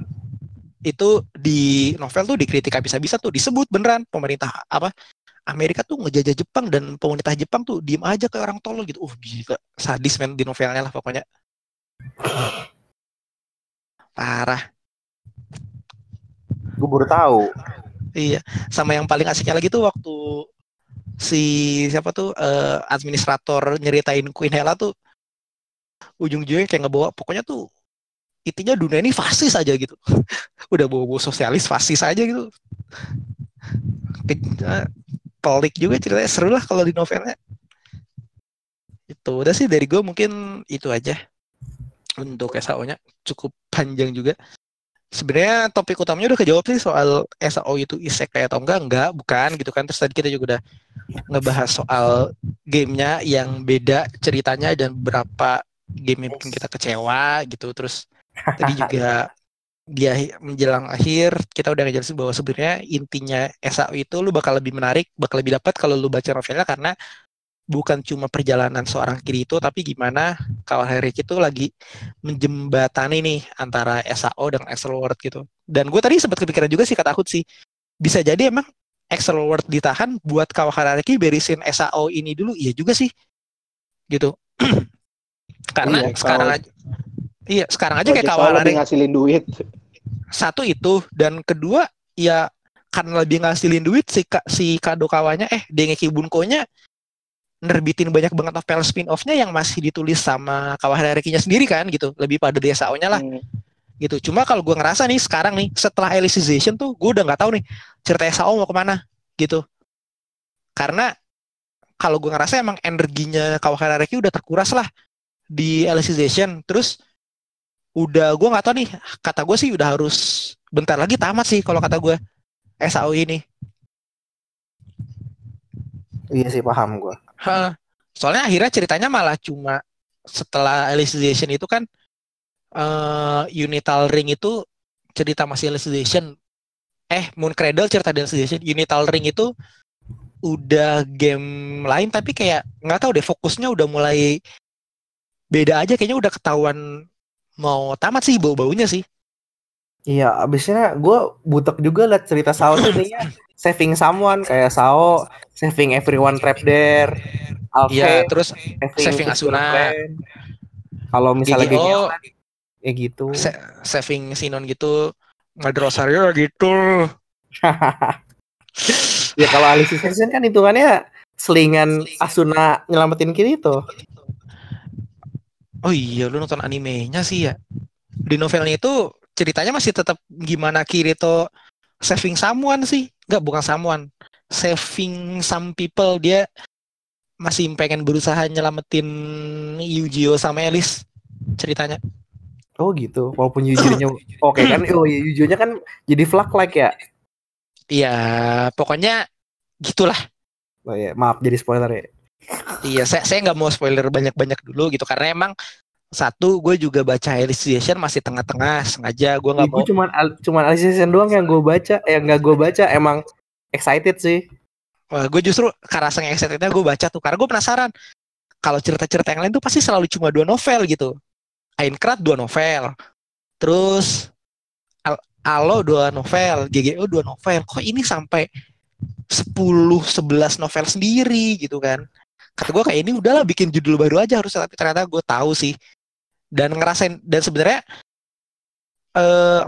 itu di novel tuh dikritik habis-habisan tuh disebut beneran pemerintah apa Amerika tuh ngejajah Jepang dan pemerintah Jepang tuh diem aja kayak orang tolol gitu. Uh gila sadis men di novelnya lah pokoknya. Parah. Gue baru tahu. Iya, sama yang paling asiknya lagi tuh waktu si siapa tuh eh, administrator nyeritain Queen Hela tuh ujung-ujungnya kayak ngebawa pokoknya tuh intinya dunia ini fasis aja gitu. Udah bawa-bawa sosialis fasis aja gitu. Ke- Pelik juga ceritanya seru lah kalau di novelnya. Itu udah sih dari gue mungkin itu aja untuk SAO-nya cukup panjang juga. Sebenarnya topik utamanya udah kejawab sih soal SAO itu isekai atau enggak, enggak, bukan gitu kan. Terus tadi kita juga udah ngebahas soal gamenya yang beda ceritanya dan berapa game yang bikin kita kecewa gitu. Terus tadi juga dia menjelang akhir kita udah ngejelasin bahwa sebenarnya intinya SAO itu lu bakal lebih menarik, bakal lebih dapat kalau lu baca novelnya karena bukan cuma perjalanan seorang Kirito tapi gimana Kawahara itu lagi menjembatani nih antara SAO dan World gitu. Dan gue tadi sempat kepikiran juga sih kata Ahud sih. Bisa jadi emang Extra World ditahan buat Kawahara beresin SAO ini dulu. Iya juga sih. Gitu. Karena Iya, sekarang kalau- aja Iya, sekarang aja kayak Ojek Kawahara lebih ngasilin duit. satu itu dan kedua ya karena lebih ngasilin duit si Ka- si Kadokawanya eh Dengeki Bunko-nya nerbitin banyak banget novel spin-off-nya yang masih ditulis sama Kawahara nya sendiri kan gitu. Lebih pada DSAO-nya lah. Hmm. gitu. Cuma kalau gue ngerasa nih sekarang nih setelah Alicization tuh gue udah nggak tahu nih cerita SAO mau ke mana gitu. Karena kalau gue ngerasa emang energinya Kawahara Reki udah terkuras lah di Alicization. Terus udah gue nggak tahu nih kata gue sih udah harus bentar lagi tamat sih kalau kata gue SAO ini. Iya sih paham gue. Soalnya akhirnya ceritanya malah cuma setelah Alicization itu kan eh Unital Ring itu cerita masih Alicization eh Moon Cradle cerita Alicization Unital Ring itu udah game lain tapi kayak nggak tahu deh fokusnya udah mulai beda aja. Kayaknya udah ketahuan mau tamat sih bau-baunya sih Iya, abisnya gue butek juga liat cerita Sao tuh saving someone kayak Sao saving everyone trapped there. Alfe Iya, terus saving, saving Asuna. Kalau misalnya GGO, GGO kan, ya gitu. sa- saving Sinon gitu, Madrosario gitu. ya kalau Alice Simpson kan hitungannya selingan Asuna nyelamatin Kirito. Oh iya, lu nonton animenya sih ya. Di novelnya itu ceritanya masih tetap gimana Kirito saving someone sih. Enggak, bukan someone. Saving some people. Dia masih pengen berusaha nyelamatin Yujiro sama Alice ceritanya. Oh gitu. Walaupun Yujonya oke kan oh iya Yujonya kan jadi flag like ya. Iya, pokoknya gitulah. Oh iya, maaf jadi spoiler ya. Iya, saya saya nggak mau spoiler banyak-banyak dulu gitu karena emang satu gue juga baca Alicization masih tengah-tengah sengaja gue nggak Gue mau. cuman al- cuman Alice Simpson doang yang gue baca, eh nggak gue baca emang excited sih. Wah, gue justru karena saking excitednya gue baca tuh karena gue penasaran. Kalau cerita-cerita yang lain tuh pasti selalu cuma dua novel gitu. Aincrad dua novel terus Al- Alo dua novel GGO dua novel kok ini sampai 10 11 novel sendiri gitu kan kata gue kayak ini udahlah bikin judul baru aja harusnya. Tapi ternyata gue tahu sih. Dan ngerasain dan sebenarnya eh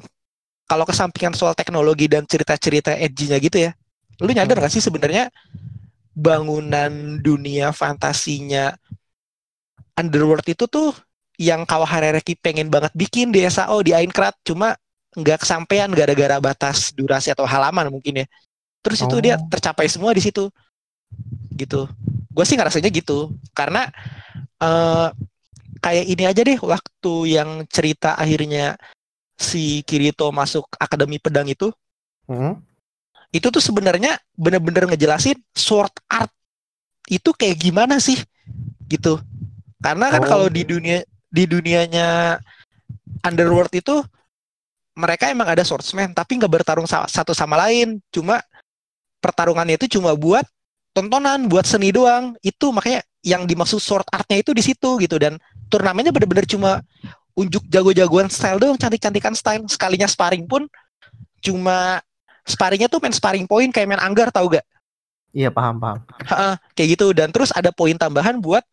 kalau kesampingan soal teknologi dan cerita-cerita edgy-nya gitu ya lu nyadar gak sih sebenarnya bangunan dunia fantasinya Underworld itu tuh yang Kawaharereki pengen banget bikin di SAO di Aincrad cuma nggak kesampaian gara-gara batas durasi atau halaman mungkin ya. Terus itu Oh. dia tercapai semua di situ gitu. Gue sih ngerasanya gitu. Karena eh kayak ini aja deh waktu yang cerita akhirnya si Kirito masuk Akademi Pedang itu. Hmm? itu tuh sebenarnya bener-bener ngejelasin sword art itu kayak gimana sih gitu. Karena kan Oh. kalau di dunia di dunianya underworld itu mereka emang ada swordsman tapi nggak bertarung sa- satu sama lain. Cuma pertarungannya itu cuma buat tontonan buat seni doang. Itu makanya yang dimaksud sword artnya itu di situ gitu. Dan turnamennya bener-bener cuma unjuk jago-jagoan style doang cantik-cantikan style. Sekalinya sparring pun cuma sparringnya tuh main sparring point kayak main anggar tau gak? Iya paham paham. Ha-ha, kayak gitu. Dan terus ada poin tambahan buat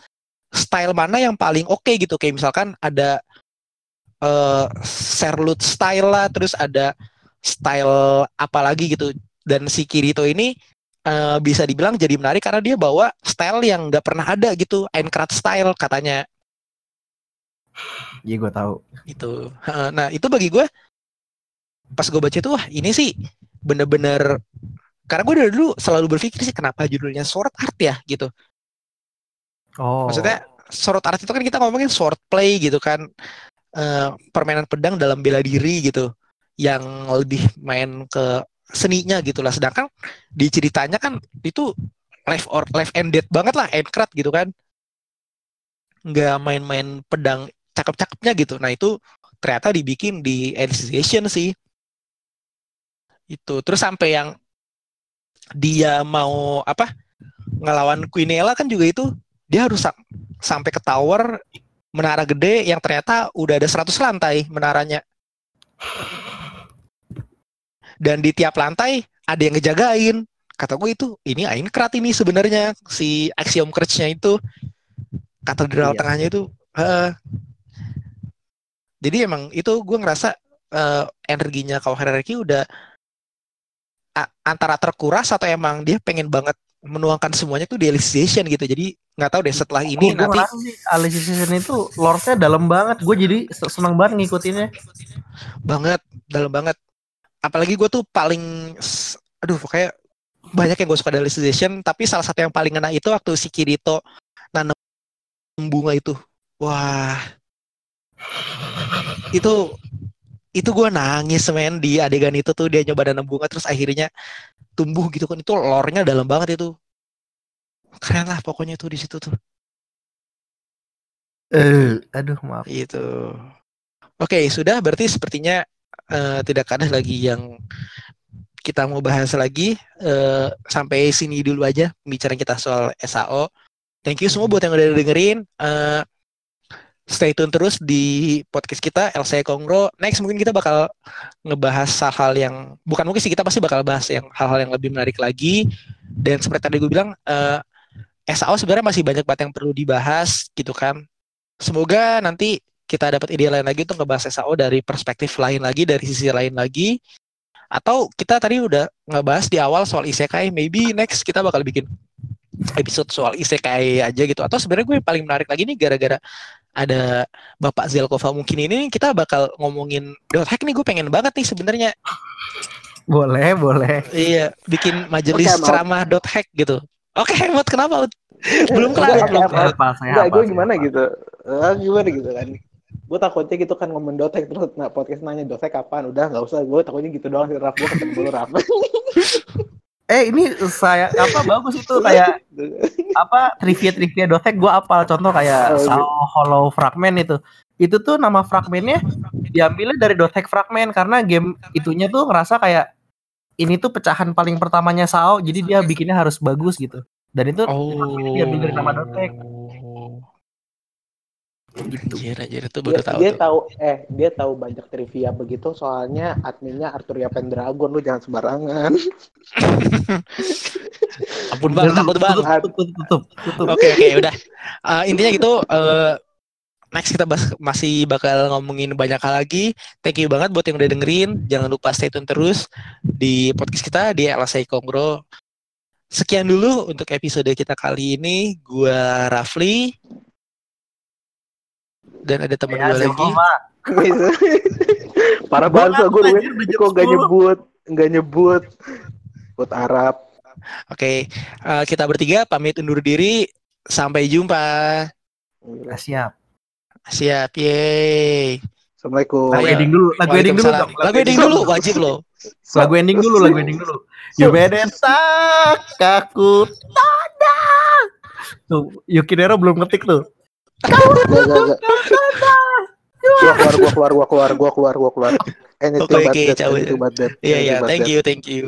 style mana yang paling oke gitu. Kayak misalkan ada eh Serlut style lah terus ada style apa lagi gitu. Dan si Kirito ini eh, bisa dibilang jadi menarik karena dia bawa style yang nggak pernah ada gitu. Aincrad style katanya. Iya gue tahu. Ha, nah itu bagi gue pas gue baca itu wah ini sih bener-bener karena gue dari dulu selalu berpikir sih kenapa judulnya sword art ya gitu. Oh. Maksudnya sword art itu kan kita ngomongin sword play gitu kan. Eh, permainan pedang dalam bela diri gitu. Yang lebih main ke seninya gitu lah. Sedangkan di ceritanya kan itu live or live ended banget lah endcrat gitu kan. Nggak main-main pedang cakep-cakepnya gitu. Nah itu ternyata dibikin di Alicization sih. Itu. Terus sampai yang dia mau apa ngelawan Quinella kan juga itu dia harus sam- sampai ke tower menara gede yang ternyata udah ada 100 lantai menaranya. Dan di tiap lantai ada yang ngejagain. Kata gue itu ini Aincrad ini sebenarnya si Axiom Church-nya itu katedral Iya. tengahnya itu. Heeh. jadi emang itu gue ngerasa eh, energinya Kawahirareki udah a- antara terkuras atau emang dia pengen banget menuangkan semuanya tuh di Alicization gitu. Jadi nggak tahu deh setelah ini Gue nanti sih itu lore-nya dalam banget. Gue jadi se- senang banget ngikutinnya. banget dalam banget apalagi gue tuh paling aduh kayak banyak yang gue suka dari Civilization tapi salah satu yang paling ngena itu waktu si Kirito nanam bunga itu. Wah. Itu itu gue nangis men. Di adegan itu tuh dia nyoba nanam bunga terus akhirnya tumbuh gitu kan. Itu lore-nya dalam banget itu. Keren lah pokoknya tuh di situ tuh. Eh, aduh maaf. itu oke sudah. Berarti sepertinya eh, tidak ada lagi yang kita mau bahas lagi. Eh, sampai sini dulu aja pembicaraan kita soal SAO thank you semua buat yang udah dengerin. Eh, stay tune terus di podcast kita LC Kongro. Next mungkin kita bakal ngebahas hal-hal yang bukan mungkin sih kita pasti bakal bahas yang hal-hal yang lebih menarik lagi. Dan seperti tadi gue bilang eh, SAO sebenarnya masih banyak banget yang perlu dibahas gitu kan. Semoga nanti kita dapat ide lain lagi untuk ngebahas SAO dari perspektif lain lagi dari sisi lain lagi atau kita tadi udah ngebahas di awal soal isekai maybe next kita bakal bikin episode soal isekai aja gitu atau sebenarnya gue paling menarik lagi nih gara-gara ada Bapak Zelkova mungkin ini kita bakal ngomongin dot hack nih gue pengen banget nih sebenarnya Boleh, boleh. iya bikin majelis Maut. ceramah dot hack gitu oke Mot kenapa Ut? belum kelar Enggak, belum kelar gue gimana apa. gitu. Eh, gimana gitu kan. Gue takutnya gitu kan ngomong dotek terus nah podcast nanya dotek kapan? Udah nggak usah. Gue takutnya gitu doang sih Raf. Gue ketemu lu Raf. Eh, ini saya apa bagus itu kayak apa trivia trivia dotek gue apal. Contoh kayak Oh, iya. Sao Hollow Fragment itu. Itu tuh nama fragmennya diambilnya dari dotek fragment karena game itunya tuh ngerasa kayak ini tuh pecahan paling pertamanya Sao jadi dia bikinnya harus bagus gitu. Dan itu oh. diambil dari nama dotek gitu Anjir, anjir, itu dia, baru tahu dia tuh. tahu eh dia tahu banyak trivia begitu soalnya adminnya Arturia Pendragon lu jangan sembarangan Ampun bang, takut bang. tutup tutup tutup. Oke oke udah. Eh, intinya gitu. eh, next kita bahas, masih bakal ngomongin banyak hal lagi. Thank you banget buat yang udah dengerin. Jangan lupa stay tune terus di podcast kita di LSI Kongro. Sekian dulu untuk episode kita kali ini. Gua Rafli dan ada teman Ya, gue lagi. Banget ngantuk, gue kok gak 10. nyebut nggak nyebut. Buat Arab. Oke, eh, kita bertiga pamit undur diri. Sampai jumpa. Ah, siap. Siap, yeay. Assalamualaikum. Lagu ending dulu lagu ending dulu dong. Lagu ending dulu, wajib loh. lagu ending dulu lagu ending dulu. Yubedeta kaku tada tuh Yuki Nero belum ngetik tuh Gak, gak, gak. Gua keluar, gua keluar, gua keluar, gua keluar, gua keluar. Anything Oke, but oke, that, anything but that, Iya, iya. but Thank you, thank you.